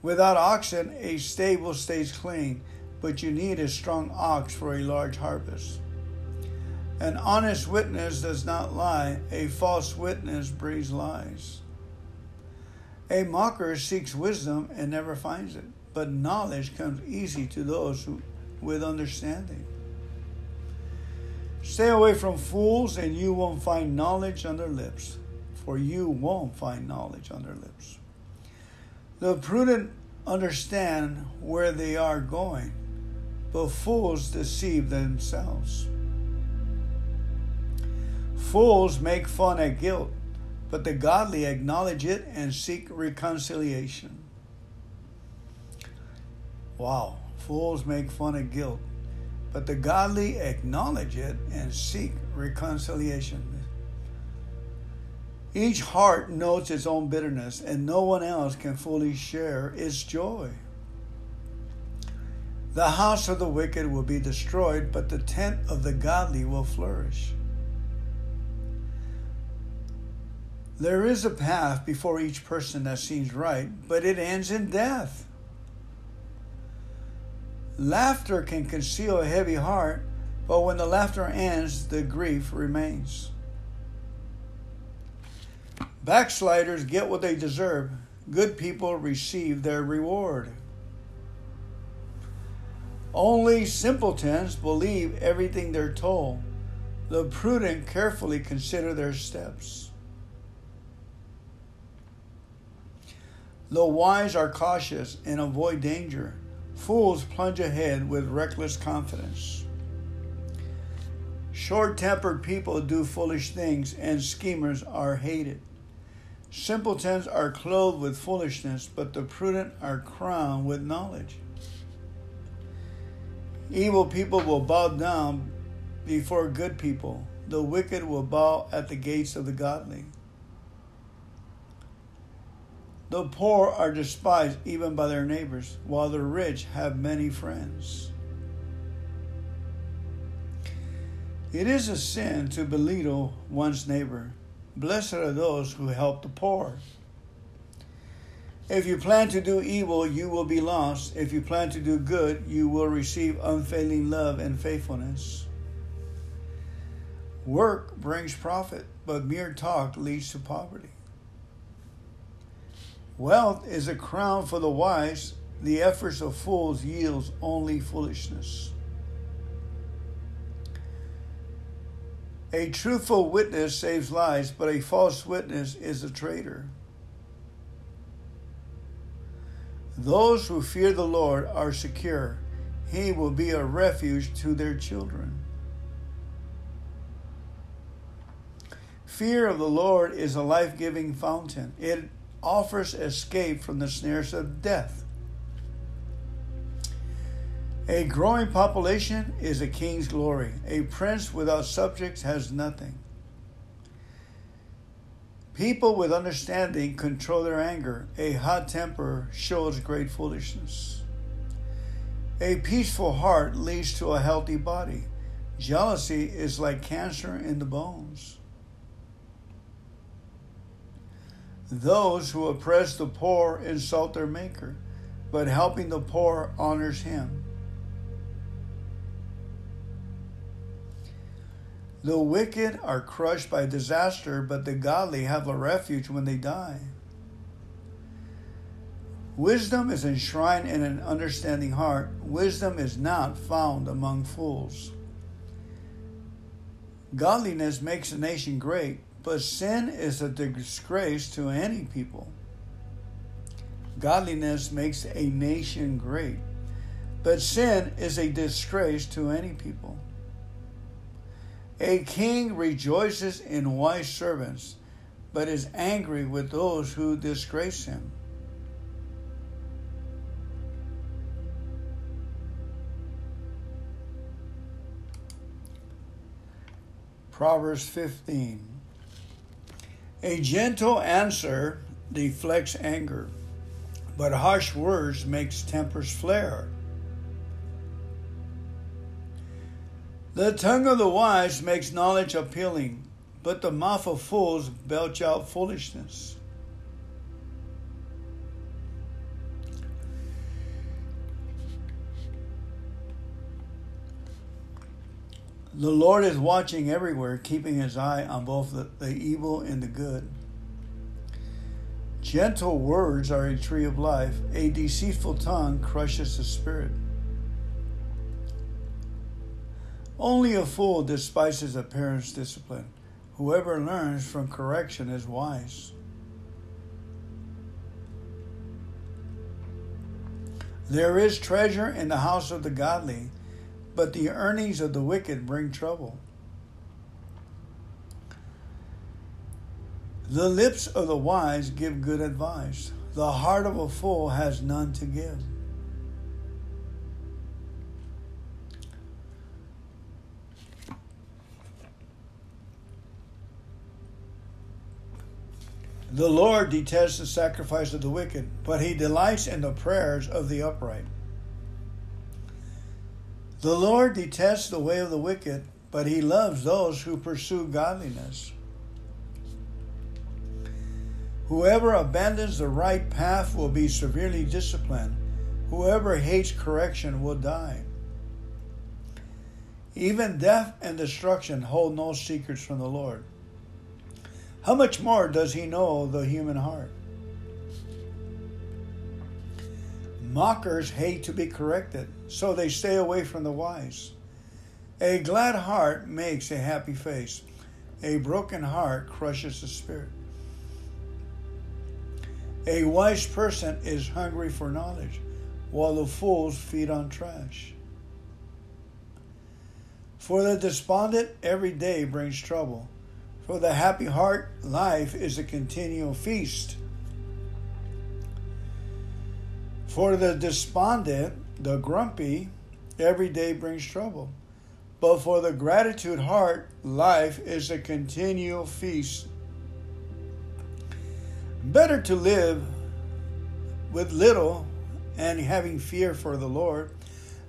Without oxen, a stable stays clean, but you need a strong ox for a large harvest. An honest witness does not lie, a false witness breathes lies. A mocker seeks wisdom and never finds it, but knowledge comes easy to those who, with understanding. Stay away from fools, and you won't find knowledge on their lips, for you won't find knowledge on their lips. The prudent understand where they are going, but fools deceive themselves. Fools make fun at guilt, but the godly acknowledge it and seek reconciliation. Wow, fools make fun of guilt, but the godly acknowledge it and seek reconciliation. Each heart knows its own bitterness, and no one else can fully share its joy. The house of the wicked will be destroyed, but the tent of the godly will flourish. There is a path before each person that seems right, but it ends in death. Laughter can conceal a heavy heart, but when the laughter ends, the grief remains. Backsliders get what they deserve. Good people receive their reward. Only simpletons believe everything they're told. The prudent carefully consider their steps. The wise are cautious and avoid danger. Fools plunge ahead with reckless confidence. Short tempered people do foolish things, and schemers are hated. Simpletons are clothed with foolishness, but the prudent are crowned with knowledge. Evil people will bow down before good people, the wicked will bow at the gates of the godly. The poor are despised even by their neighbors, while the rich have many friends. It is a sin to belittle one's neighbor. Blessed are those who help the poor. If you plan to do evil, you will be lost. If you plan to do good, you will receive unfailing love and faithfulness. Work brings profit, but mere talk leads to poverty. Wealth is a crown for the wise. The efforts of fools yields only foolishness. A truthful witness saves lives, but a false witness is a traitor. Those who fear the Lord are secure. He will be a refuge to their children. Fear of the Lord is a life giving fountain. It offers escape from the snares of death. A growing population is a king's glory. A prince without subjects has nothing. People with understanding control their anger. A hot temper shows great foolishness. A peaceful heart leads to a healthy body. Jealousy is like cancer in the bones. Those who oppress the poor insult their Maker, but helping the poor honors him. The wicked are crushed by disaster, but the godly have a refuge when they die. Wisdom is enshrined in an understanding heart. Wisdom is not found among fools. Godliness makes a nation great, but sin is a disgrace to any people. Godliness makes a nation great, but sin is a disgrace to any people. A king rejoices in wise servants, but is angry with those who disgrace him. Proverbs 15 a gentle answer deflects anger, but harsh words makes tempers flare. The tongue of the wise makes knowledge appealing, but the mouth of fools belch out foolishness. The Lord is watching everywhere, keeping his eye on both the, the, evil and the good. Gentle words are a tree of life, a deceitful tongue crushes the spirit. Only a fool despises a parent's discipline. Whoever learns from correction is wise. There is treasure in the house of the godly but the earnings of the wicked bring trouble. The lips of the wise give good advice. The heart of a fool has none to give. The Lord detests the sacrifice of the wicked, but he delights in the prayers of the upright. The Lord detests the way of the wicked, but he loves those who pursue godliness. Whoever abandons the right path will be severely disciplined. Whoever hates correction will die. Even death and destruction hold no secrets from the Lord. How much more does he know the human heart? Mockers hate to be corrected, so they stay away from the wise. A glad heart makes a happy face. A broken heart crushes the spirit. A wise person is hungry for knowledge, while the fools feed on trash. For the despondent, every day brings trouble. For the happy heart, life is a continual feast. For the despondent, the grumpy, every day brings trouble. But for the gratitude heart, life is a continual feast. Better to live with little and having fear for the Lord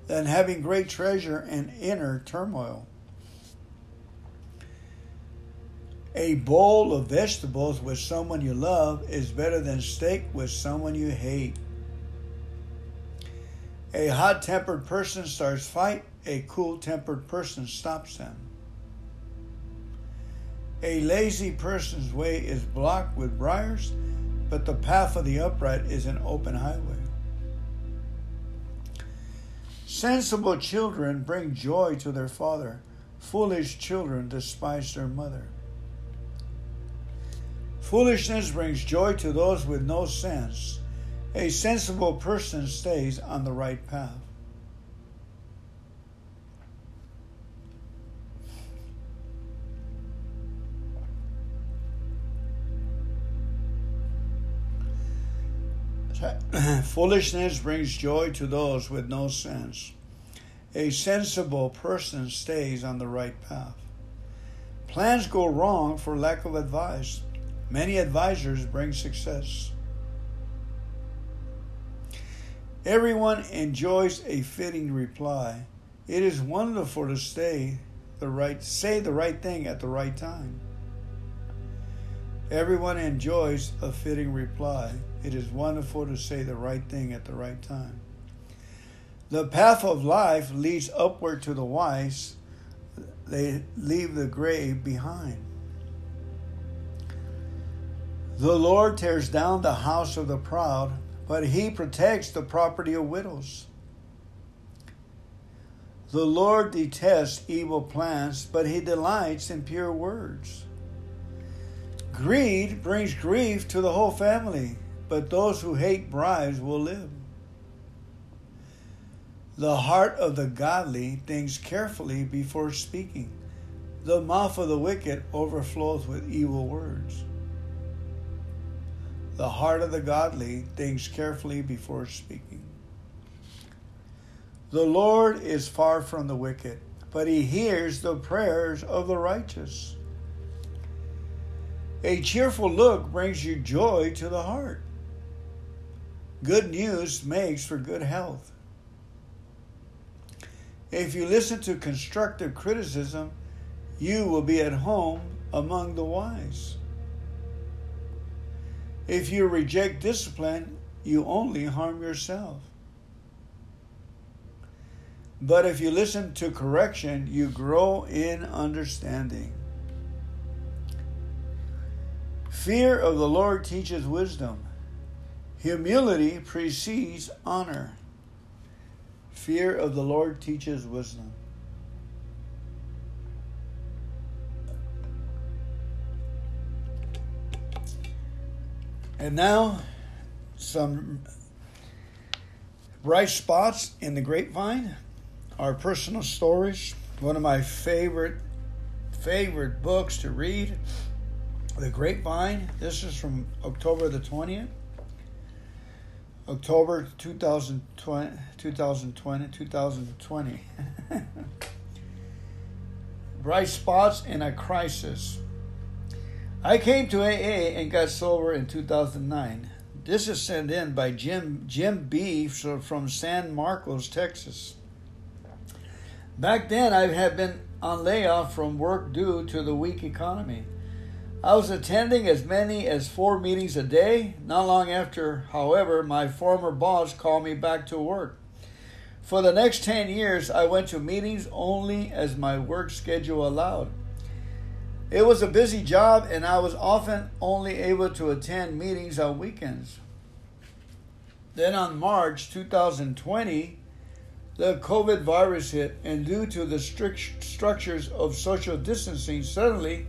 than having great treasure and inner turmoil. A bowl of vegetables with someone you love is better than steak with someone you hate. A hot tempered person starts fight, a cool tempered person stops them. A lazy person's way is blocked with briars, but the path of the upright is an open highway. Sensible children bring joy to their father. Foolish children despise their mother. Foolishness brings joy to those with no sense. A sensible person stays on the right path. Foolishness brings joy to those with no sense. A sensible person stays on the right path. Plans go wrong for lack of advice. Many advisors bring success. Everyone enjoys a fitting reply. It is wonderful to stay the right say the right thing at the right time. Everyone enjoys a fitting reply. It is wonderful to say the right thing at the right time. The path of life leads upward to the wise. They leave the grave behind. The Lord tears down the house of the proud, but he protects the property of widows. The Lord detests evil plans, but he delights in pure words. Greed brings grief to the whole family, but those who hate bribes will live. The heart of the godly thinks carefully before speaking. The mouth of the wicked overflows with evil words. The heart of the godly thinks carefully before speaking. The Lord is far from the wicked, but he hears the prayers of the righteous. A cheerful look brings you joy to the heart. Good news makes for good health. If you listen to constructive criticism, you will be at home among the wise. If you reject discipline, you only harm yourself. But if you listen to correction, you grow in understanding. Fear of the Lord teaches wisdom. Humility precedes honor. Fear of the Lord teaches wisdom. And now, some bright spots in the grapevine, our personal stories. One of my favorite, favorite books to read, The Grapevine. This is from October the 20th. October 2020, 2020, 2020. Bright spots in a crisis. I came to AA and got sober in 2009. This is sent in by Jim Jim B from San Marcos, Texas. Back then, I had been on layoff from work due to the weak economy. I was attending as many as four meetings a day. Not long after, however, my former boss called me back to work. For the next 10 years, I went to meetings only as my work schedule allowed. It was a busy job, and I was often only able to attend meetings on weekends. Then on March 2020, the COVID virus hit, and due to the strict structures of social distancing, suddenly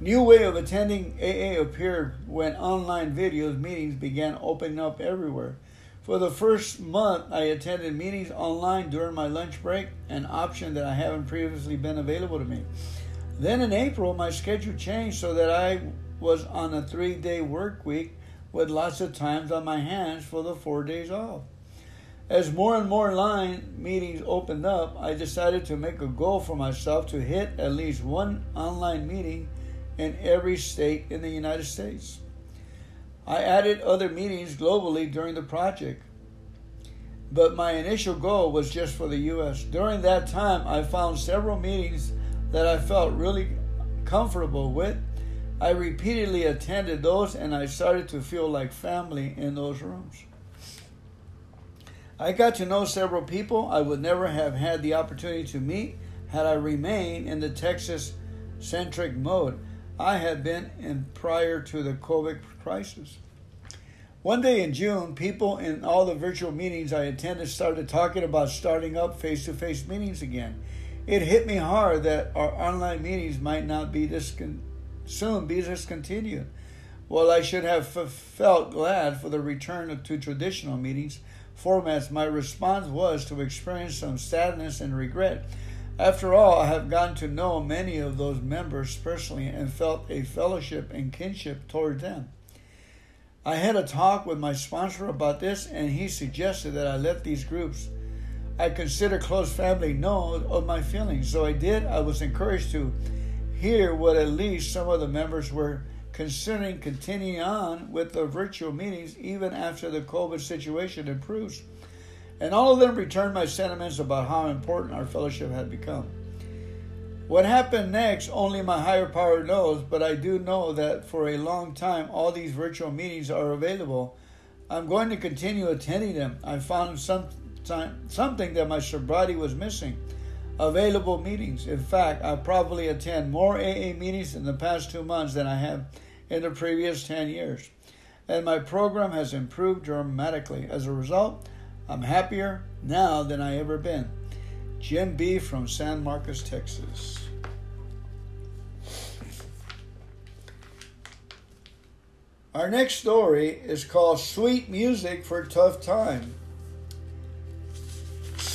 new way of attending AA appeared when online videos meetings began opening up everywhere. For the first month, I attended meetings online during my lunch break, an option that I haven't previously been available to me. Then in April, my schedule changed so that I was on a three day work week with lots of times on my hands for the four days off. As more and more line meetings opened up, I decided to make a goal for myself to hit at least one online meeting in every state in the United States. I added other meetings globally during the project, but my initial goal was just for the US. During that time, I found several meetings that I felt really comfortable with I repeatedly attended those and I started to feel like family in those rooms. I got to know several people I would never have had the opportunity to meet had I remained in the Texas centric mode I had been in prior to the COVID crisis. One day in June, people in all the virtual meetings I attended started talking about starting up face to face meetings again. It hit me hard that our online meetings might not be discontinued soon be discontinued. While I should have f- felt glad for the return to traditional meetings formats, my response was to experience some sadness and regret. After all, I have gotten to know many of those members personally and felt a fellowship and kinship toward them. I had a talk with my sponsor about this, and he suggested that I let these groups I consider close family know of my feelings. So I did. I was encouraged to hear what at least some of the members were considering continuing on with the virtual meetings even after the COVID situation improves. And all of them returned my sentiments about how important our fellowship had become. What happened next, only my higher power knows, but I do know that for a long time all these virtual meetings are available. I'm going to continue attending them. I found some time, something that my sobriety was missing available meetings. In fact, I probably attend more AA meetings in the past two months than I have in the previous 10 years. And my program has improved dramatically. As a result, I'm happier now than I ever been. Jim B. from San Marcos, Texas. Our next story is called Sweet Music for Tough Time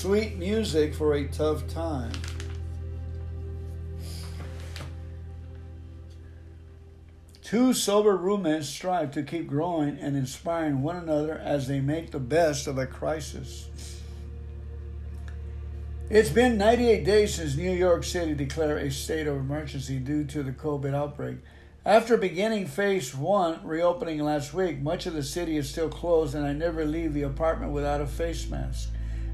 sweet music for a tough time. Two sober roommates strive to keep growing and inspiring one another as they make the best of a crisis. It's been 98 days since New York City declared a state of emergency due to the COVID outbreak. After beginning phase one reopening last week, much of the city is still closed, and I never leave the apartment without a face mask.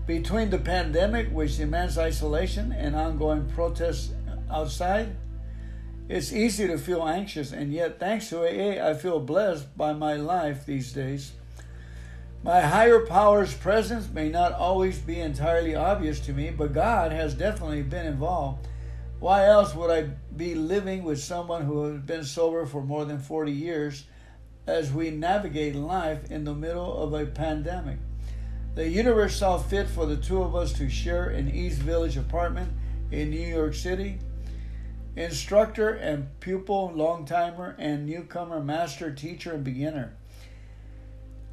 Between the pandemic, which demands isolation, and ongoing protests outside, it's easy to feel anxious, and yet, thanks to AA, I feel blessed by my life these days. My higher power's presence may not always be entirely obvious to me, but God has definitely been involved. Why else would I be living with someone who has been sober for more than 40 years as we navigate life in the middle of a pandemic? The universe saw fit for the two of us to share an East Village apartment in New York City. Instructor and pupil, long timer and newcomer, master, teacher, and beginner.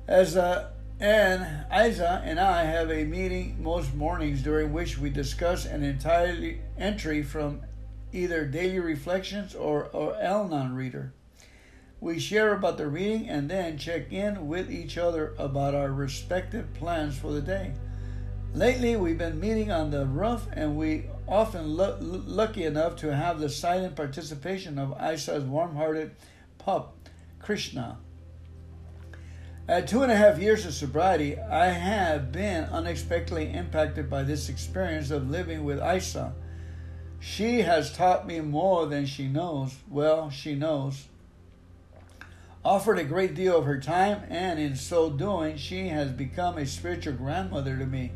As a and Isa and I have a meeting most mornings during which we discuss an entire entry from either daily reflections or, or Al-Anon reader. We share about the reading and then check in with each other about our respective plans for the day. Lately, we've been meeting on the roof, and we often l- lucky enough to have the silent participation of Isa's warm-hearted pup, Krishna. At two and a half years of sobriety, I have been unexpectedly impacted by this experience of living with Isa. She has taught me more than she knows. Well, she knows offered a great deal of her time, and in so doing, she has become a spiritual grandmother to me.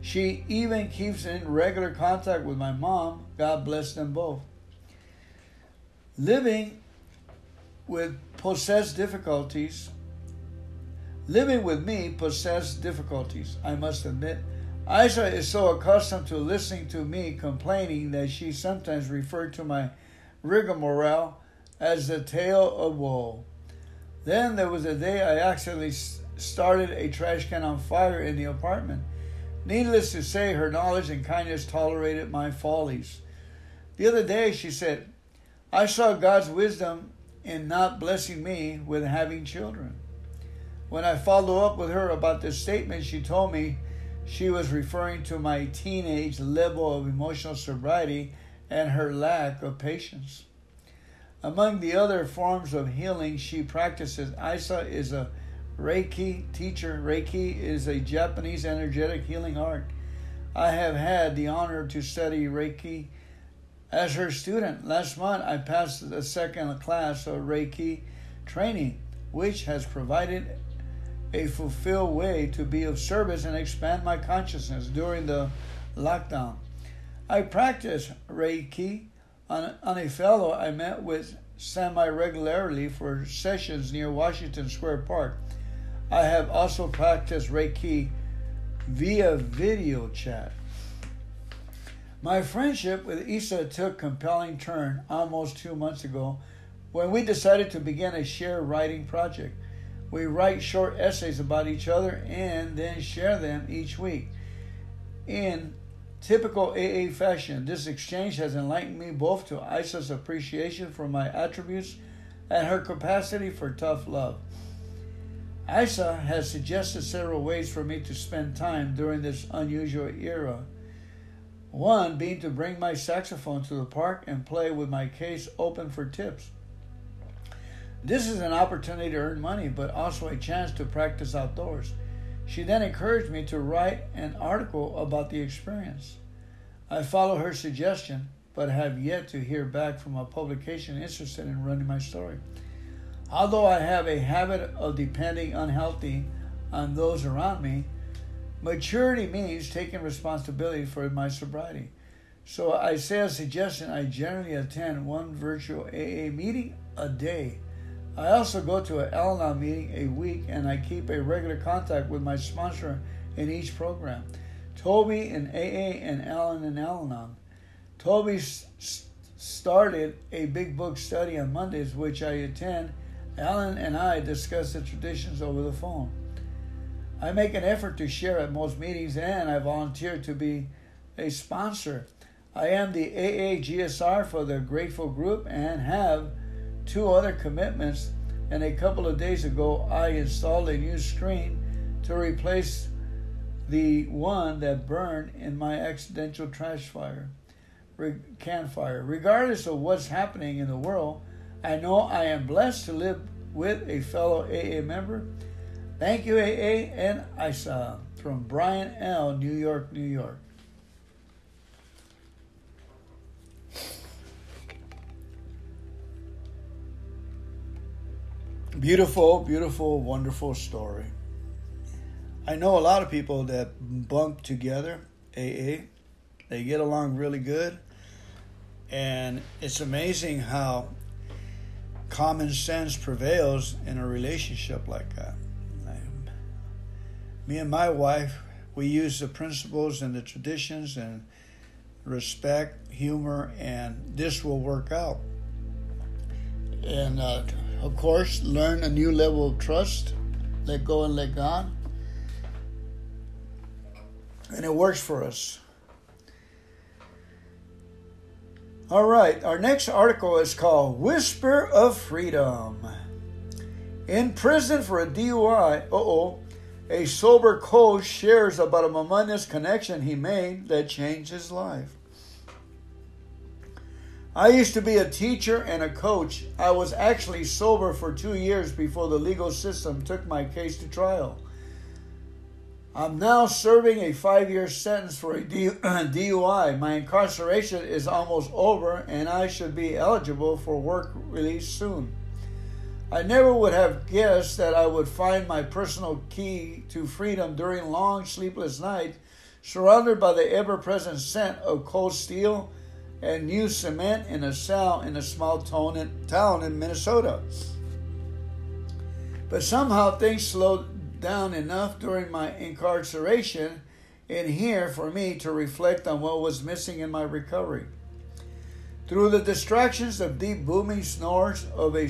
She even keeps in regular contact with my mom. God bless them both. Living with possessed difficulties, living with me possessed difficulties, I must admit. Isa is so accustomed to listening to me complaining that she sometimes referred to my rigmarole as the tale of woe. Then there was a day I accidentally started a trash can on fire in the apartment. Needless to say, her knowledge and kindness tolerated my follies. The other day, she said, I saw God's wisdom in not blessing me with having children. When I followed up with her about this statement, she told me she was referring to my teenage level of emotional sobriety and her lack of patience. Among the other forms of healing she practices, Isa is a Reiki teacher. Reiki is a Japanese energetic healing art. I have had the honor to study Reiki as her student. Last month, I passed the second class of Reiki training, which has provided a fulfilled way to be of service and expand my consciousness during the lockdown. I practice Reiki on, on a fellow I met with semi regularly for sessions near Washington Square Park. I have also practiced Reiki via video chat. My friendship with Isa took compelling turn almost two months ago when we decided to begin a shared writing project. We write short essays about each other and then share them each week. In typical AA fashion, this exchange has enlightened me both to Isa's appreciation for my attributes and her capacity for tough love. Isa has suggested several ways for me to spend time during this unusual era. One being to bring my saxophone to the park and play with my case open for tips. This is an opportunity to earn money, but also a chance to practice outdoors. She then encouraged me to write an article about the experience. I follow her suggestion, but have yet to hear back from a publication interested in running my story. Although I have a habit of depending unhealthy on those around me, maturity means taking responsibility for my sobriety. So I say a suggestion I generally attend one virtual AA meeting a day. I also go to an Al Anon meeting a week and I keep a regular contact with my sponsor in each program. Toby in AA and Alan in Al Anon. Toby started a big book study on Mondays, which I attend Alan and I discuss the traditions over the phone. I make an effort to share at most meetings and I volunteer to be a sponsor. I am the AA GSR for the Grateful Group and have two other commitments. And a couple of days ago, I installed a new screen to replace the one that burned in my accidental trash fire, can fire. Regardless of what's happening in the world, I know I am blessed to live with a fellow AA member. Thank you, AA and ISA from Brian L., New York, New York. Beautiful, beautiful, wonderful story. I know a lot of people that bunk together, AA. They get along really good. And it's amazing how common sense prevails in a relationship like that. me and my wife, we use the principles and the traditions and respect, humor, and this will work out. And uh, of course, learn a new level of trust, let go and let God. And it works for us. All right, our next article is called Whisper of Freedom. In prison for a DUI, uh oh, a sober coach shares about a momentous connection he made that changed his life. I used to be a teacher and a coach. I was actually sober for two years before the legal system took my case to trial. I'm now serving a five year sentence for a DUI. My incarceration is almost over and I should be eligible for work release soon. I never would have guessed that I would find my personal key to freedom during long sleepless nights, surrounded by the ever present scent of cold steel and new cement in a cell in a small town in Minnesota. But somehow things slowed down enough during my incarceration in here for me to reflect on what was missing in my recovery. Through the distractions of deep booming snores of a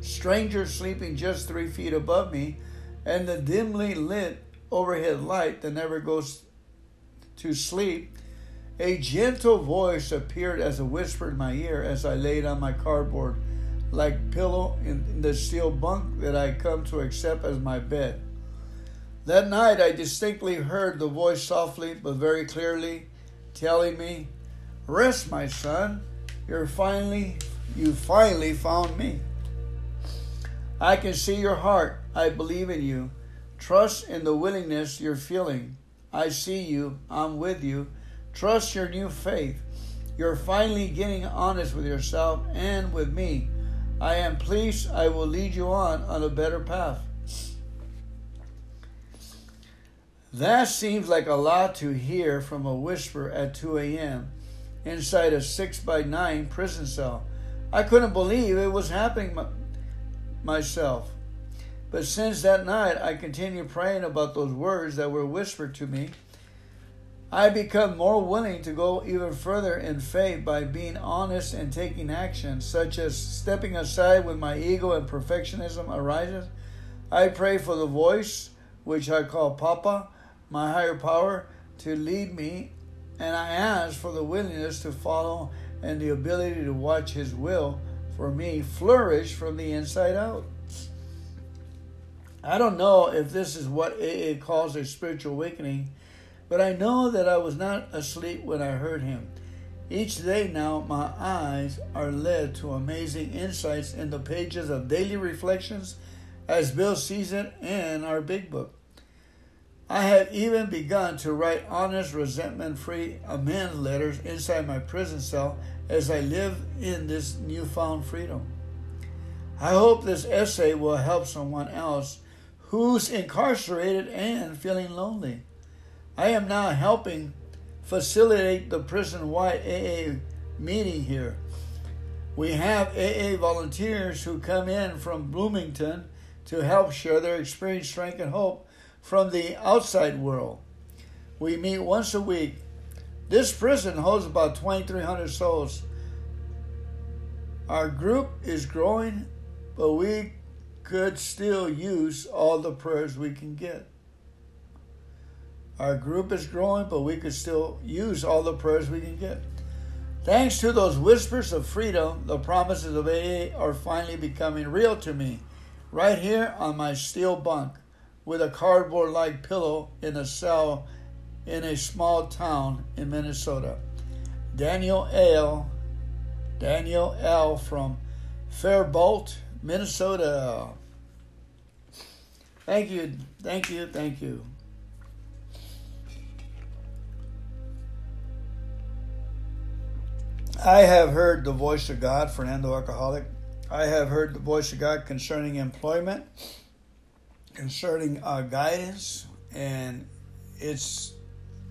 stranger sleeping just three feet above me and the dimly lit overhead light that never goes to sleep, a gentle voice appeared as a whisper in my ear as I laid on my cardboard like pillow in the steel bunk that I come to accept as my bed. That night I distinctly heard the voice softly but very clearly telling me, Rest, my son, you're finally you finally found me. I can see your heart. I believe in you. Trust in the willingness you're feeling. I see you. I'm with you. Trust your new faith. You're finally getting honest with yourself and with me. I am pleased I will lead you on on a better path. That seems like a lot to hear from a whisper at 2 a.m. inside a 6 by 9 prison cell. I couldn't believe it was happening myself. But since that night, I continue praying about those words that were whispered to me. I become more willing to go even further in faith by being honest and taking action, such as stepping aside when my ego and perfectionism arises. I pray for the voice, which I call Papa, my higher power, to lead me, and I ask for the willingness to follow and the ability to watch His will for me flourish from the inside out. I don't know if this is what AA calls a spiritual awakening, but I know that I was not asleep when I heard him. Each day now, my eyes are led to amazing insights in the pages of daily reflections as Bill sees it in our big book. I have even begun to write honest, resentment free amends letters inside my prison cell as I live in this newfound freedom. I hope this essay will help someone else who's incarcerated and feeling lonely. I am now helping facilitate the prison wide AA meeting here. We have AA volunteers who come in from Bloomington to help share their experience, strength, and hope from the outside world. We meet once a week this prison holds about 2,300 souls. Our group is growing, but we could still use all the prayers we can get. Our group is growing, but we could still use all the prayers we can get. Thanks to those whispers of freedom, the promises of AA are finally becoming real to me, right here on my steel bunk with a cardboard like pillow in a cell in a small town in Minnesota. Daniel L. Daniel L. from Faribault, Minnesota. Thank you, thank you, thank you. I have heard the voice of God, Fernando Alcoholic. I have heard the voice of God concerning employment, concerning uh, guidance, and it's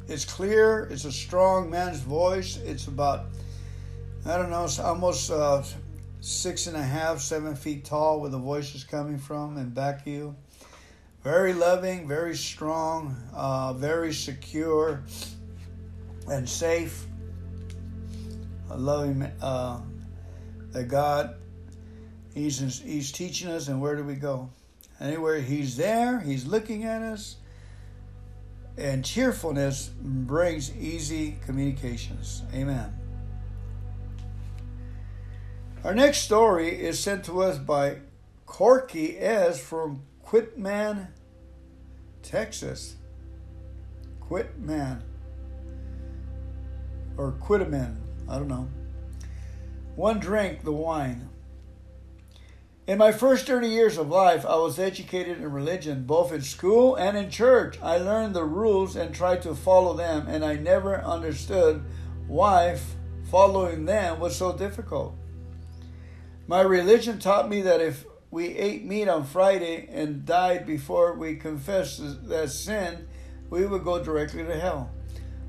it's clear. It's a strong man's voice. It's about, I don't know, it's almost uh, six and a half, seven feet tall where the voice is coming from and back you. Very loving, very strong, uh, very secure and safe. A loving uh, that God, he's, he's teaching us, and where do we go? Anywhere He's there, He's looking at us and cheerfulness brings easy communications. Amen. Our next story is sent to us by Corky S. from Quitman, Texas. Quitman. Or Quitaman. I don't know. One drink, the wine. In my first 30 years of life, I was educated in religion, both in school and in church. I learned the rules and tried to follow them, and I never understood why following them was so difficult. My religion taught me that if we ate meat on Friday and died before we confessed that sin, we would go directly to hell.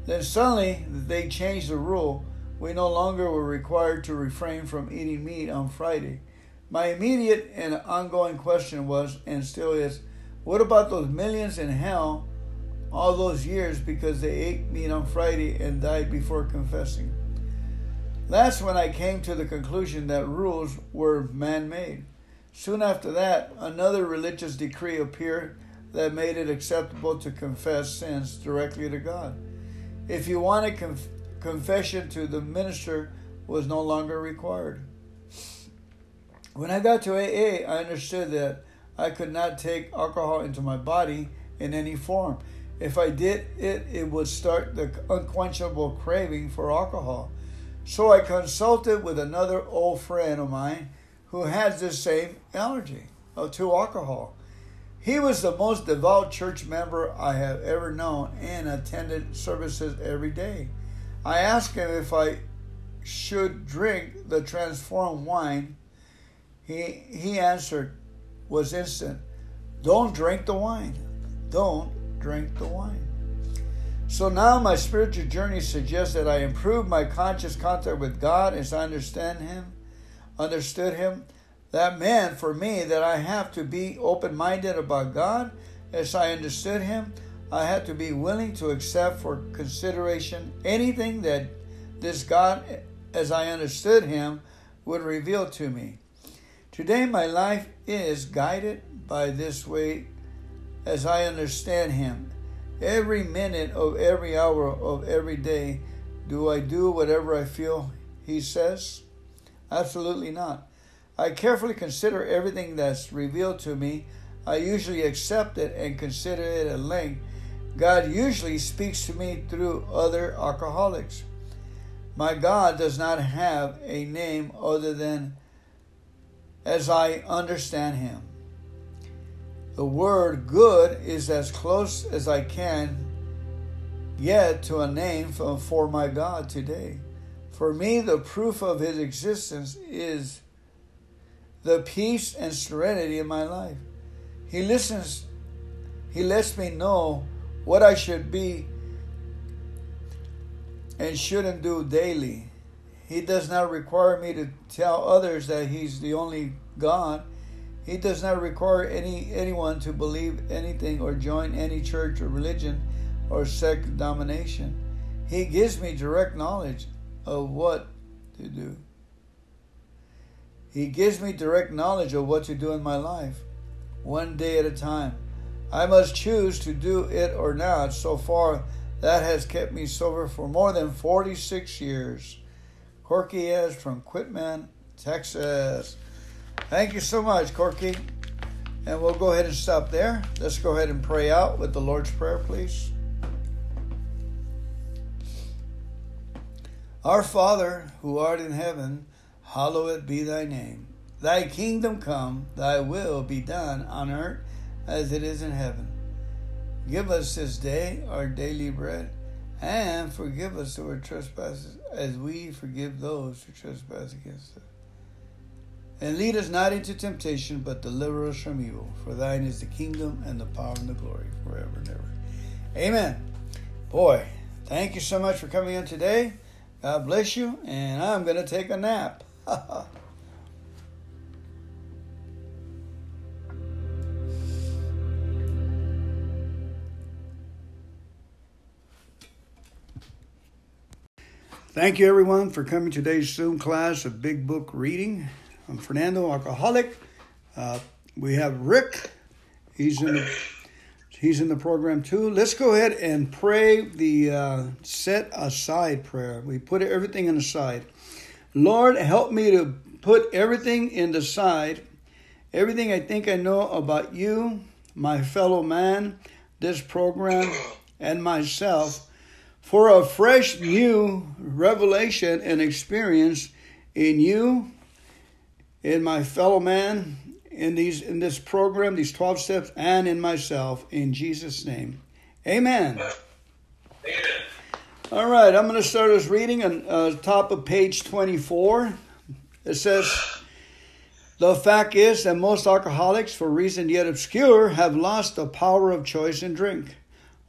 Then suddenly they changed the rule. We no longer were required to refrain from eating meat on Friday. My immediate and ongoing question was, and still is, What about those millions in hell all those years because they ate meat on Friday and died before confessing? That's when I came to the conclusion that rules were man made. Soon after that, another religious decree appeared that made it acceptable to confess sins directly to God. If you want to conf- confession to the minister was no longer required. When I got to AA, I understood that I could not take alcohol into my body in any form. If I did it, it would start the unquenchable craving for alcohol. So I consulted with another old friend of mine who has the same allergy uh, to alcohol. He was the most devout church member I have ever known and attended services every day. I asked him if I should drink the transformed wine. He, he answered, was instant Don't drink the wine. Don't drink the wine. So now my spiritual journey suggests that I improve my conscious contact with God as I understand Him, understood Him. That meant for me that I have to be open minded about God as I understood Him. I had to be willing to accept for consideration anything that this God, as I understood Him, would reveal to me. Today, my life is guided by this way as I understand Him Every minute of every hour of every day, do I do whatever I feel He says? Absolutely not. I carefully consider everything that's revealed to me. I usually accept it and consider it at length. God usually speaks to me through other alcoholics. My God does not have a name other than as I understand Him. The word good is as close as I can get to a name for, for my God today. For me, the proof of his existence is the peace and serenity in my life. He listens, he lets me know what I should be and shouldn't do daily. He does not require me to tell others that he's the only God. He does not require any anyone to believe anything or join any church or religion or sect domination. He gives me direct knowledge of what to do. He gives me direct knowledge of what to do in my life, one day at a time. I must choose to do it or not. So far, that has kept me sober for more than 46 years. Corky is from Quitman, Texas. Thank you so much, Corky. And we'll go ahead and stop there. Let's go ahead and pray out with the Lord's Prayer, please. Our Father, who art in heaven, hallowed be thy name. Thy kingdom come, thy will be done on earth as it is in heaven. Give us this day our daily bread, and forgive us our trespasses as we forgive those who trespass against us and lead us not into temptation, but deliver us from evil. For thine is the kingdom and the power and the glory forever and ever. Amen. Boy, thank you so much for coming in today. God bless you, and I'm going to take a nap. Thank you, everyone, for coming to today's Zoom class of Big Book Reading. I'm Fernando, alcoholic. Uh, we have Rick. He's in the he's in the program too. Let's go ahead and pray the uh, set aside prayer. We put everything in the side. Lord, help me to put everything in the side. Everything I think I know about you, my fellow man, this program, and myself for a fresh new revelation and experience in you in my fellow man in these in this program, these 12 steps, and in myself in Jesus' name. Amen. Amen. All right, I'm going to start us reading on uh, top of page 24. It says, The fact is that most alcoholics, for reasons yet obscure, have lost the power of choice in drink.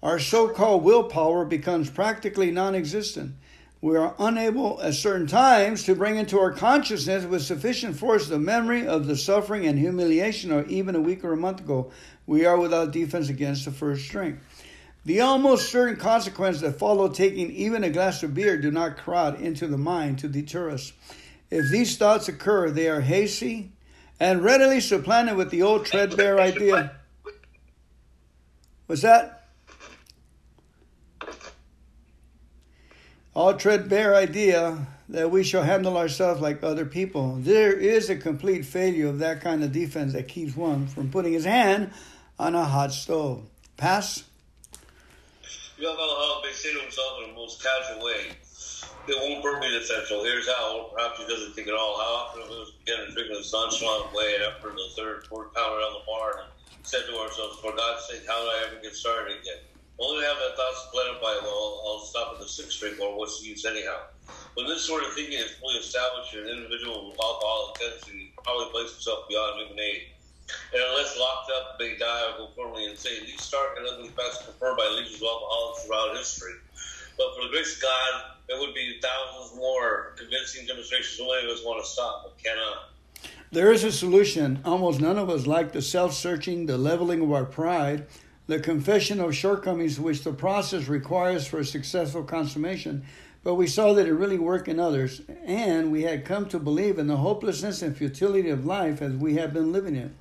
Our so called willpower becomes practically non existent. we are unable at certain times to bring into our consciousness with sufficient force the memory of the suffering and humiliation or even a week or a month ago. We are without defense against the first strength. The almost certain consequences that follow taking even a glass of beer do not crowd into the mind to deter us. If these thoughts occur, they are hasty and readily supplanted with the old threadbare idea. What's that? All threadbare idea that we shall handle ourselves like other people. There is a complete failure of that kind of defense that keeps one from putting his hand on a hot stove. Pass. They say to himself in the most casual way, it won't burn me essential. Here's how. Perhaps he doesn't think at all. How often we was beginning to drink in a nonchalant way after the third, fourth pound around the bar and said to ourselves, for God's sake, how did I ever get started again? Only have that thought supplanted by, well, I'll stop at the sixth drink or what's the use anyhow? When this sort of thinking is fully established in an individual with alcoholic tendency, probably place himself beyond human aid and unless locked up, they die or go permanently insane. These stark and ugly facts confirmed by legions of alcoholics throughout history. But for the grace of God, there would be thousands more convincing demonstrations of many of us want to stop, but cannot. There is a solution. Almost none of us like the self searching, the leveling of our pride, the confession of shortcomings which the process requires for successful consummation. But we saw that it really worked in others, and we had come to believe in the hopelessness and futility of life as we have been living it.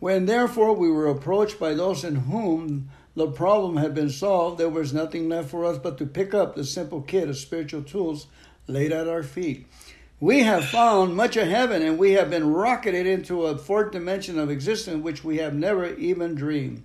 When therefore we were approached by those in whom the problem had been solved, there was nothing left for us but to pick up the simple kit of spiritual tools laid at our feet. We have found much of heaven and we have been rocketed into a fourth dimension of existence which we have never even dreamed.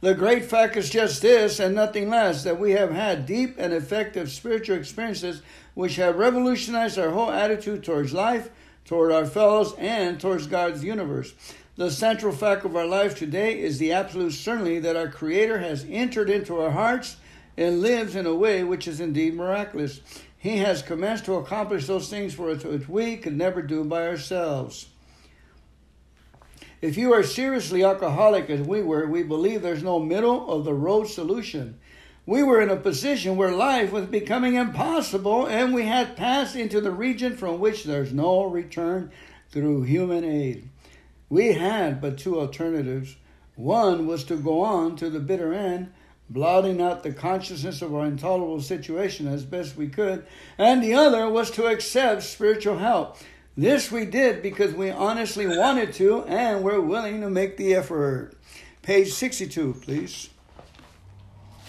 The great fact is just this and nothing less that we have had deep and effective spiritual experiences which have revolutionized our whole attitude towards life, toward our fellows, and towards God's universe. The central fact of our life today is the absolute certainty that our Creator has entered into our hearts and lives in a way which is indeed miraculous. He has commenced to accomplish those things for us which we could never do by ourselves. If you are seriously alcoholic as we were, we believe there's no middle of the road solution. We were in a position where life was becoming impossible and we had passed into the region from which there's no return through human aid. We had but two alternatives. One was to go on to the bitter end, blotting out the consciousness of our intolerable situation as best we could, and the other was to accept spiritual help. This we did because we honestly wanted to and we're willing to make the effort. Page 62, please.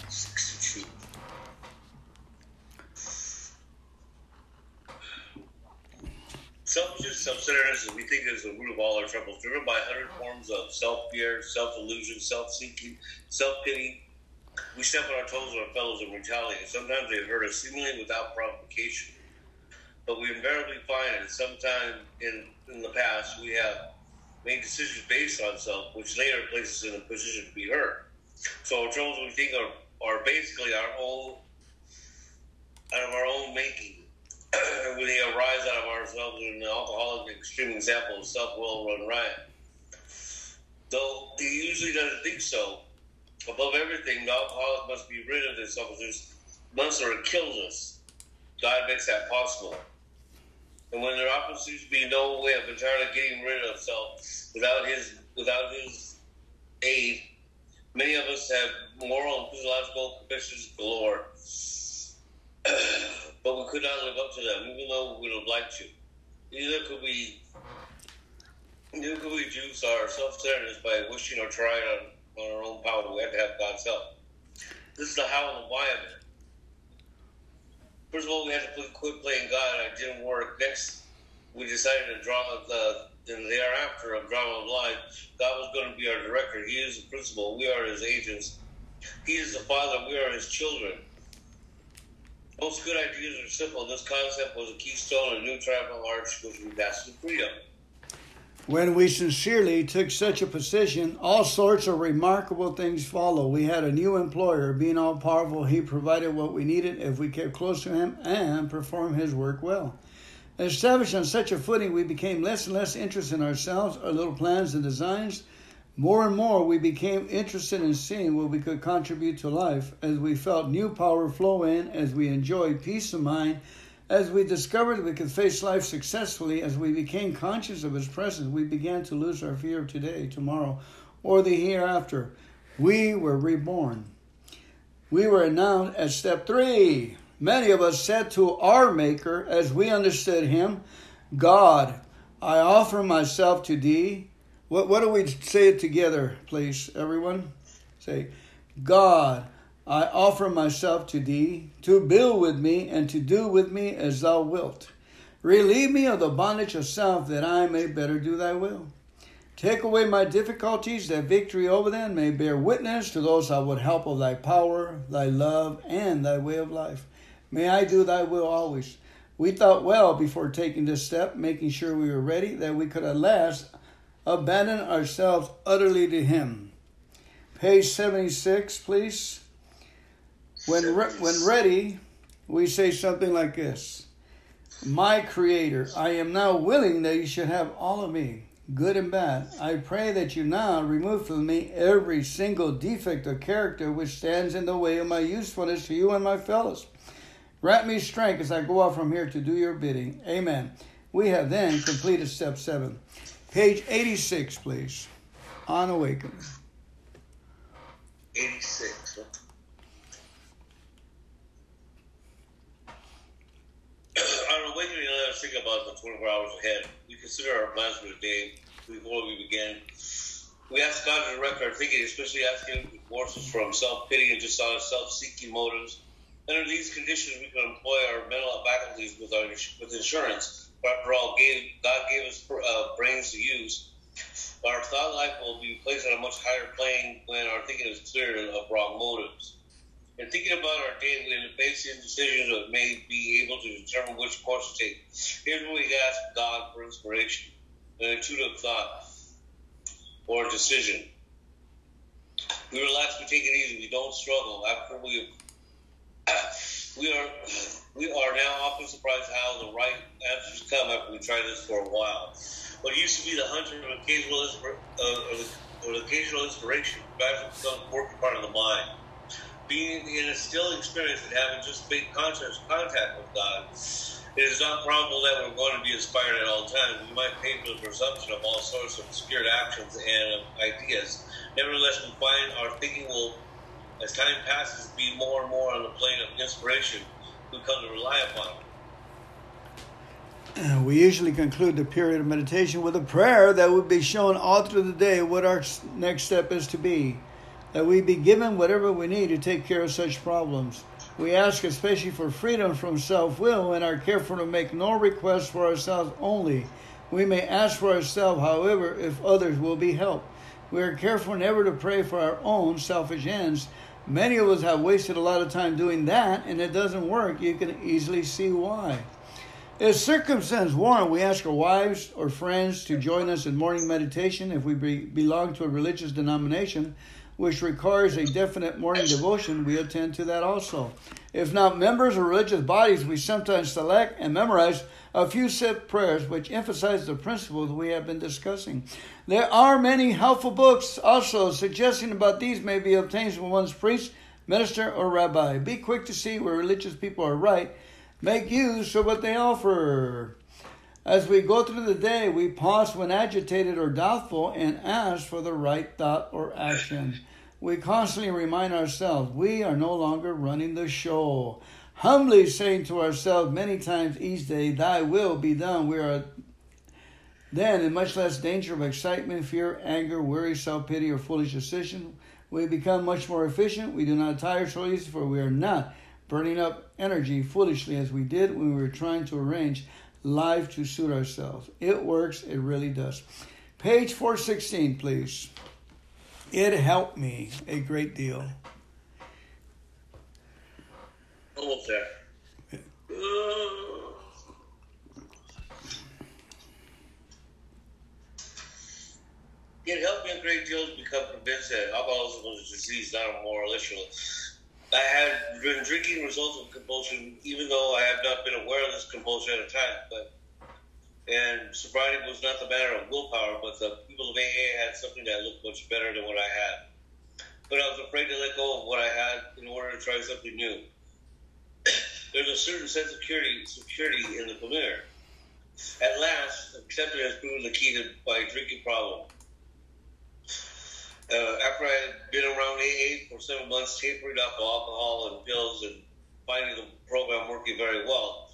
62. Selfishness, self-centeredness, we think is the root of all our troubles, driven by a hundred forms of self-fear, self-delusion, self-seeking, self-pity. We step on our toes of our fellows in retaliate. Sometimes they hurt us seemingly without provocation but we invariably find that sometime in, in the past we have made decisions based on self, which later places us in a position to be hurt. So our troubles we think are, are basically our own, out of our own making. when they arise out of ourselves, and the alcoholic extreme example of self will run riot. Though he usually doesn't think so. Above everything, the alcoholic must be rid of this selfishness, must or it kills us. God makes that possible. And when there often seems to be no way of entirely getting rid of self without his without his aid, many of us have moral and physiological convictions galore. but we could not live up to them, even though we would have liked to. Neither could we neither could we juice our self centeredness by wishing or trying on, on our own power. We have to have God's help. This is the how and the why of it first of all, we had to quit playing God, it didn't work. Next, we decided to draw the and thereafter of drama of life. God was going to be our director. He is the principal. We are his agents. He is the father. We are his children. Most good ideas are simple. This concept was a keystone of a new triumphal arch which we passed to freedom. When we sincerely took such a position, all sorts of remarkable things follow. We had a new employer. Being all powerful, he provided what we needed if we kept close to him and performed his work well. Established on such a footing, we became less and less interested in ourselves, our little plans and designs. More and more, we became interested in seeing what we could contribute to life as we felt new power flow in, as we enjoyed peace of mind, as we discovered we could face life successfully, as we became conscious of His presence, we began to lose our fear of today, tomorrow, or the hereafter. We were reborn. We were announced at step three. Many of us said to our Maker, as we understood Him, God, I offer myself to Thee what, what do we say it together, please, everyone? Say, God, I offer myself to thee to build with me and to do with me as thou wilt. Relieve me of the bondage of self that I may better do thy will. Take away my difficulties that victory over them may bear witness to those I would help of thy power, thy love, and thy way of life. May I do thy will always. We thought well before taking this step, making sure we were ready, that we could at last abandon ourselves utterly to Him. Page 76, please. When, re- when ready, we say something like this My Creator, I am now willing that you should have all of me, good and bad. I pray that you now remove from me every single defect of character which stands in the way of my usefulness to you and my fellows. Grant me strength as I go out from here to do your bidding. Amen. We have then completed step seven. Page 86, please. On awakening. 86. Huh? On awakening, let us think about the 24 hours ahead. We consider our plans for the day before we begin. We ask God to direct our thinking, especially asking forces from self pity and dishonest self seeking motives. Under these conditions, we can employ our mental faculties with, our, with insurance after all, gave, God gave us uh, brains to use. Our thought life will be placed on a much higher plane when our thinking is clear of wrong motives. In thinking about our day, we face decisions that may be able to determine which course to take. Here's where we ask God for inspiration, an intuitive thought, or a decision. We relax, we take it easy, we don't struggle. After we we are we are now often surprised how the right answers come after we try this for a while. What used to be the hunter of occasional uh, or, the, or the occasional inspiration gradually becomes a working part of the mind. Being in a still experience and having just made conscious contact with God, it is not probable that we're going to be inspired at all times. We might for the presumption of all sorts of spirit actions and ideas. Nevertheless, we find our thinking will, as time passes, be more and more on the plane of inspiration we come to rely upon. Uh, we usually conclude the period of meditation with a prayer that would be shown all through the day what our next step is to be. That we be given whatever we need to take care of such problems. We ask especially for freedom from self will and are careful to make no requests for ourselves only. We may ask for ourselves, however, if others will be helped. We are careful never to pray for our own selfish ends Many of us have wasted a lot of time doing that, and it doesn't work. You can easily see why. If circumstance warrant, we ask our wives or friends to join us in morning meditation if we be, belong to a religious denomination which requires a definite morning devotion, we attend to that also. If not members of religious bodies, we sometimes select and memorize a few set prayers which emphasize the principles we have been discussing. There are many helpful books also suggesting about these may be obtained from one's priest, minister, or rabbi. Be quick to see where religious people are right. Make use of what they offer. As we go through the day, we pause when agitated or doubtful and ask for the right thought or action we constantly remind ourselves we are no longer running the show. Humbly saying to ourselves many times each day, Thy will be done. We are then in much less danger of excitement, fear, anger, worry, self pity, or foolish decision. We become much more efficient. We do not tire so easily, for we are not burning up energy foolishly as we did when we were trying to arrange life to suit ourselves. It works, it really does. Page 416, please. It helped me a great deal. Almost there. Uh. It helped me a great deal to become convinced that alcoholism was a disease, not a moral issue. I had been drinking results of compulsion, even though I have not been aware of this compulsion at a time. But And sobriety was not the matter of willpower, but the people of AA had something that looked much better than what I had. But I was afraid to let go of what I had in order to try something new. There's a certain sense of security, security in the familiar. At last, acceptance has proven the key to my drinking problem. Uh, after I had been around AA for seven months, tapering off alcohol and pills and finding the program working very well,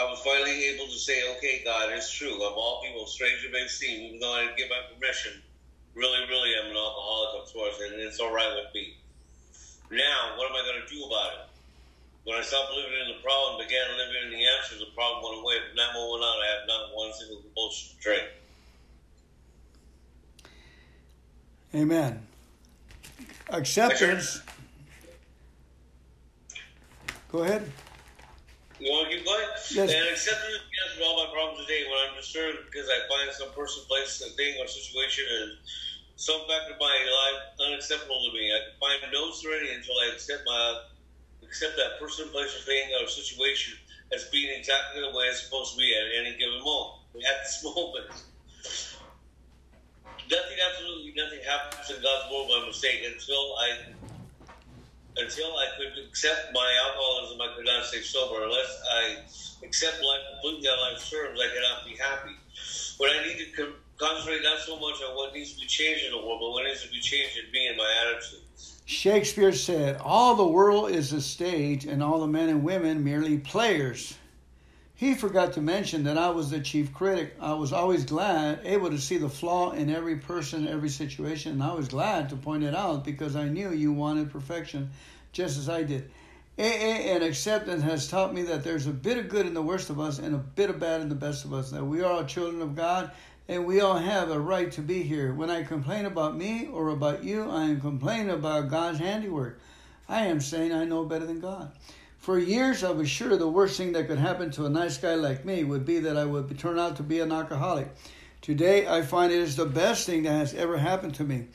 I was finally able to say, okay, God, it's true. Of all people, stranger may seem, even though I didn't give my permission, really, really I'm an alcoholic of sorts, and it's all right with me. Now, what am I going to do about it? When I stopped living in the problem, began living in the answers, the problem went away. From that moment on, I have not one single compulsion to drink. Amen. Acceptance. Go ahead. You want to keep? Yes. And accepting the answer to all my problems today. When I'm disturbed because I find some person, place, a thing, or situation, and some fact of my life unacceptable to me, I can find no serenity until I accept my accept that person, place, or thing, or situation as being exactly the way it's supposed to be at any given moment. At this moment nothing, absolutely nothing happens in God's world by mistake. Until I, until I could accept my alcoholism, I could not stay sober. Unless I accept life completely on life's terms, I cannot be happy. But I need to concentrate not so much on what needs to be changed in the world, but what needs to be changed in me and my attitude. Shakespeare said, All the world is a stage, and all the men and women merely players. He forgot to mention that I was the chief critic. I was always glad, able to see the flaw in every person, every situation, and I was glad to point it out because I knew you wanted perfection just as I did. AA and acceptance has taught me that there's a bit of good in the worst of us and a bit of bad in the best of us, that we are all children of God and we all have a right to be here. When I complain about me or about you, I am complaining about God's handiwork. I am saying I know better than God. For years, I was sure the worst thing that could happen to a nice guy like me would be that I would turn out to be an alcoholic. Today, I find it is the best thing that has ever happened to me.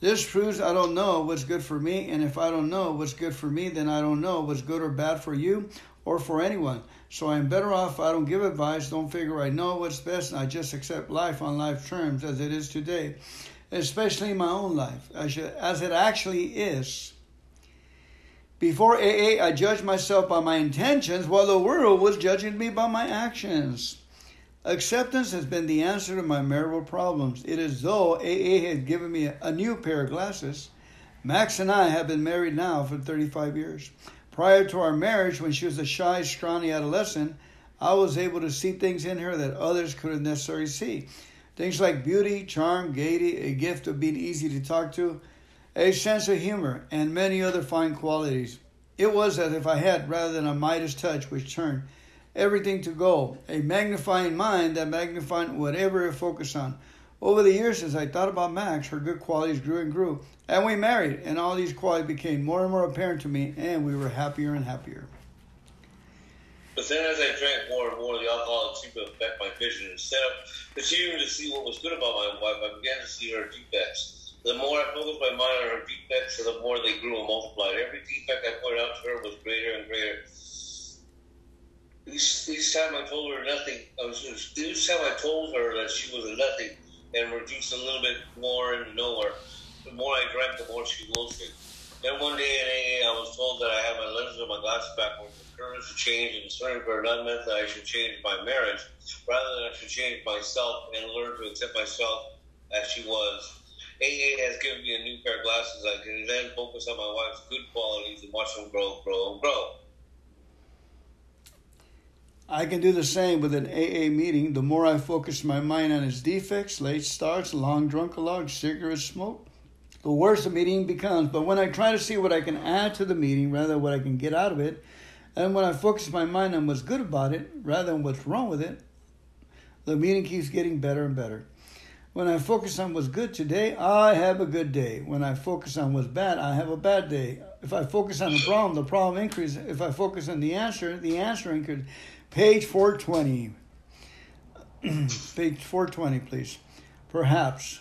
This proves I don't know what's good for me, and if I don't know what's good for me, then I don't know what's good or bad for you or for anyone. So I'm better off I don't give advice, don't figure I know what's best, and I just accept life on life terms as it is today, especially my own life, as it actually is. Before AA, I judged myself by my intentions, while the world was judging me by my actions. Acceptance has been the answer to my marital problems. It is though AA had given me a new pair of glasses. Max and I have been married now for 35 years. Prior to our marriage, when she was a shy, scrawny adolescent, I was able to see things in her that others couldn't necessarily see. Things like beauty, charm, gaiety, a gift of being easy to talk to, a sense of humor, and many other fine qualities. It was as if I had, rather than a Midas touch which turned everything to gold, a magnifying mind that magnified whatever it focused on. Over the years, as I thought about Max, her good qualities grew and grew, and we married, and all these qualities became more and more apparent to me, and we were happier and happier. But then, as I drank more and more, the alcohol seemed to affect my vision. Instead of continuing to see what was good about my wife, I began to see her defects the more I focused my mind on her defects, the more they grew and multiplied. Every defect I pointed out to her was greater and greater. Each, each time I told her nothing, I was each time I told her that she was a nothing and reduced a little bit more into nowhere, the more I drank, the more she wilted. Then one day in AA, I was told that I had my lenses and my glasses backwards. The courage to change and discerning for not meant that I should change my marriage, rather than I should change myself and learn to accept myself as she was. AA has given me a new pair of glasses. I can then focus on my wife's good qualities and watch them grow, grow, and grow. I can do the same with an AA meeting. The more I focus my mind on its defects, late starts, long drunk along, cigarette smoke, the worse the meeting becomes. But when I try to see what I can add to the meeting rather than what I can get out of it, and when I focus my mind on what's good about it rather than what's wrong with it, the meeting keeps getting better and better. When I focus on what's good today, I have a good day. When I focus on what's bad, I have a bad day. If I focus on the problem, the problem increases. If I focus on the answer, the answer increases. Page 420. Page 420, please. Perhaps,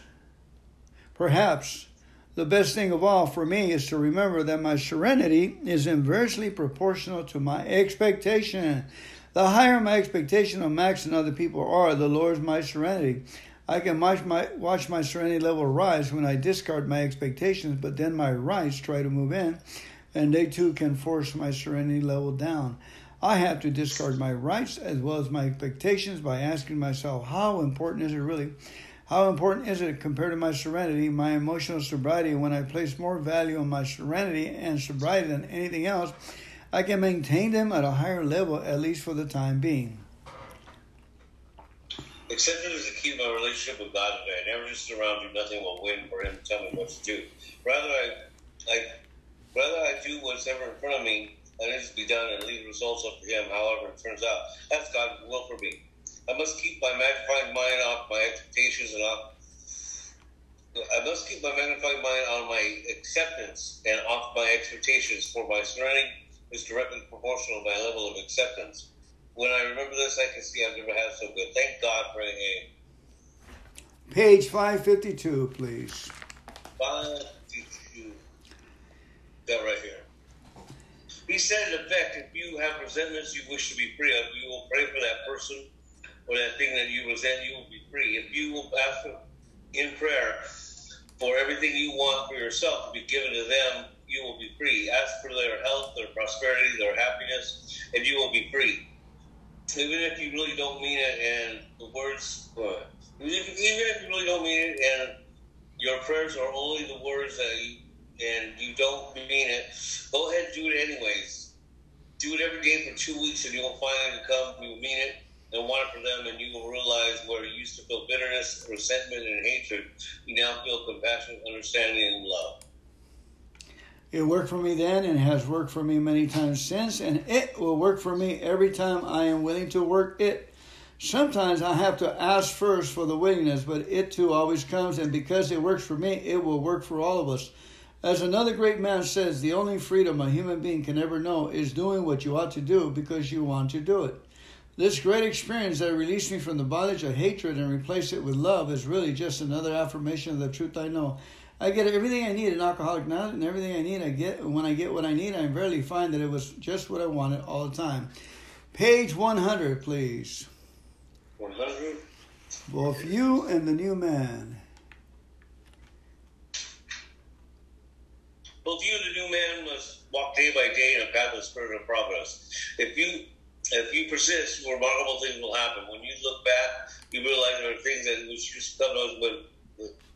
perhaps the best thing of all for me is to remember that my serenity is inversely proportional to my expectation. The higher my expectation of Max and other people are, the lower is my serenity. I can watch my watch my serenity level rise when I discard my expectations, but then my rights try to move in, and they too can force my serenity level down. I have to discard my rights as well as my expectations by asking myself, how important is it really? How important is it compared to my serenity, my emotional sobriety? When I place more value on my serenity and sobriety than anything else, I can maintain them at a higher level, at least for the time being. Acceptance is the key to my relationship with God today. I never just around do nothing while waiting for Him to tell me what to do. Rather, I, I, rather I do what's ever in front of me that needs to be done and leave the results up to Him. However, it turns out that's God's will for me. I must keep my magnified mind off my expectations and off. I must keep my magnified mind on my acceptance and off my expectations, for my serenity is directly proportional to my level of acceptance. When I remember this, I can see I've never had so good. Thank God for AA. Page 552, please. 552. That right here. He said, in effect, if you have resentments you wish to be free of, you will pray for that person or that thing that you resent, you will be free. If you will ask in prayer for everything you want for yourself to be given to them, you will be free. Ask for their health, their prosperity, their happiness, and you will be free. Even if you really don't mean it, and the words, uh, even if you really don't mean it, and your prayers are only the words that you, and you don't mean it, go ahead and do it anyways. Do it every day for two weeks, and you'll finally come. you'll mean it and want it for them, and you will realize where you used to feel bitterness, resentment, and hatred, you now feel compassion, understanding, and love. It worked for me then and has worked for me many times since, and it will work for me every time I am willing to work it. Sometimes I have to ask first for the willingness, but it too always comes, and because it works for me, it will work for all of us. As another great man says, the only freedom a human being can ever know is doing what you ought to do because you want to do it. This great experience that released me from the bondage of hatred and replaced it with love is really just another affirmation of the truth I know. I get everything I need in Alcoholic Now, and everything I need I get. When I get what I need, I rarely find that it was just what I wanted all the time. Page 100, please. 100. Both you and the new man. Both you and the new man must walk day by day in a path of spiritual progress. If you if you persist, remarkable things will happen. When you look back, you realize there are things that which just come to us when,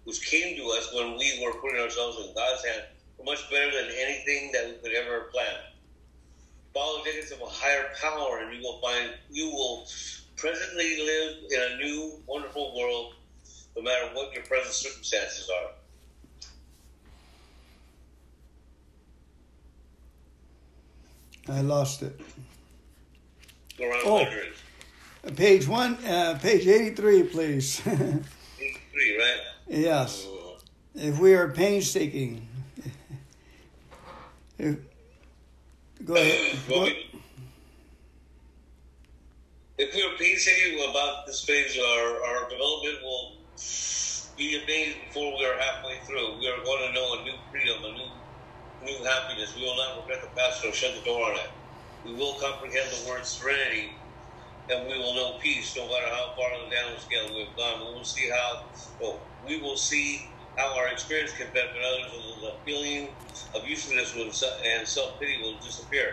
which came to us when we were putting ourselves in God's hand were much better than anything that we could ever plan. Follow the guidance of a higher power, and you will find you will presently live in a new, wonderful world, no matter what your present circumstances are. I lost it. Around Oh. 100. Page one, uh, page 83, please. 83, right? Yes. If we are painstaking. If, go ahead. Go, we- if we are painstaking about this phase, our, our development will be amazed before we are halfway through. We are going to know a new freedom, a new new happiness. We will not regret the past or shut the door on it. We will comprehend the word serenity, and we will know peace no matter how far on the downward scale we have gone. We will see how, oh, we will see how our experience can benefit others, and the feeling of uselessness and self pity will disappear.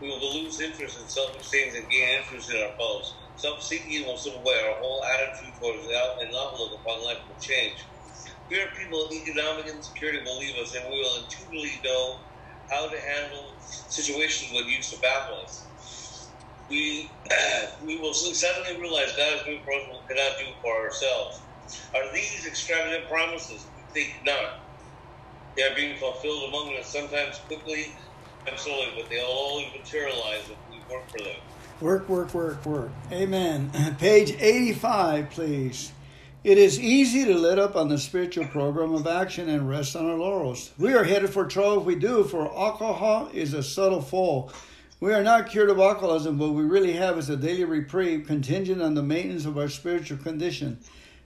We will lose interest in selfish things and gain interest in our foes. Self seeking will slip away. Our whole attitude towards out and outlook upon life will change. Fear of people economic insecurity will leave us, and we will intuitively know how to handle situations when used to baffle us. We we will suddenly realize God is doing for us we cannot do for ourselves. Are these extravagant promises? Think not. They are being fulfilled among us sometimes quickly and slowly, but they'll always materialize if we work for them. Work, work, work, work. Amen. Page 85, please. It is easy to let up on the spiritual program of action and rest on our laurels. We are headed for trouble if we do, for alcohol is a subtle foe. We are not cured of alcoholism, but we really have is a daily reprieve contingent on the maintenance of our spiritual condition.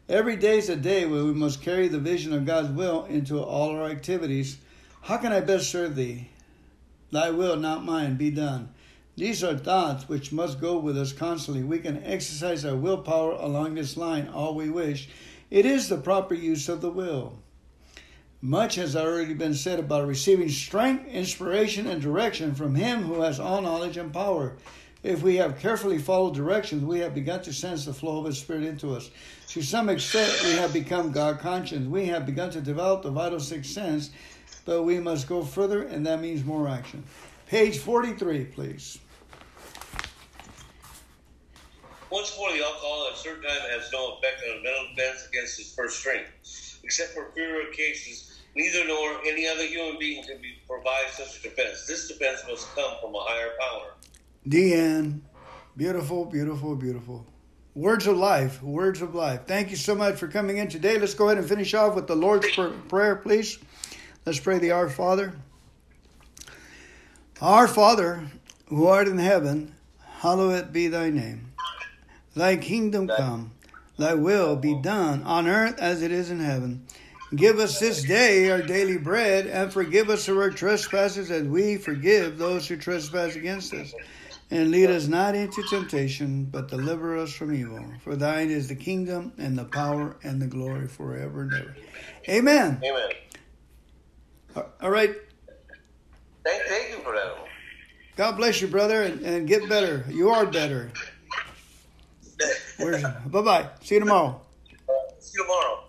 Every day is a day where we must carry the vision of God's will into all our activities. How can I best serve thee? Thy will, not mine, be done. These are thoughts which must go with us constantly. We can exercise our willpower along this line all we wish. It is the proper use of the will. Much has already been said about receiving strength, inspiration, and direction from Him who has all knowledge and power. If we have carefully followed directions, we have begun to sense the flow of His Spirit into us. To some extent, we have become God conscious. We have begun to develop the vital sixth sense, but we must go further, and that means more action. Page 43, please. Once more, the alcohol at a certain time has no effect on mental defense against his first strength. Except for fewer cases, neither nor any other human being can be, provide such a defense. This defense must come from a higher power. Deanne, beautiful, beautiful, beautiful. Words of life, words of life. Thank you so much for coming in today. Let's go ahead and finish off with the Lord's Prayer, please. Let's pray the Our Father. Our Father, who art in heaven, hallowed be thy name. Thy kingdom come, thy will be done on earth as it is in heaven. Give us this day our daily bread, and forgive us our trespasses as we forgive those who trespass against us. And lead us not into temptation, but deliver us from evil. For thine is the kingdom, and the power, and the glory forever and ever. Amen. Amen. All right. Thank, thank you for that. God bless you, brother, and, and get better. You are better. Bye bye. See you tomorrow. See you tomorrow.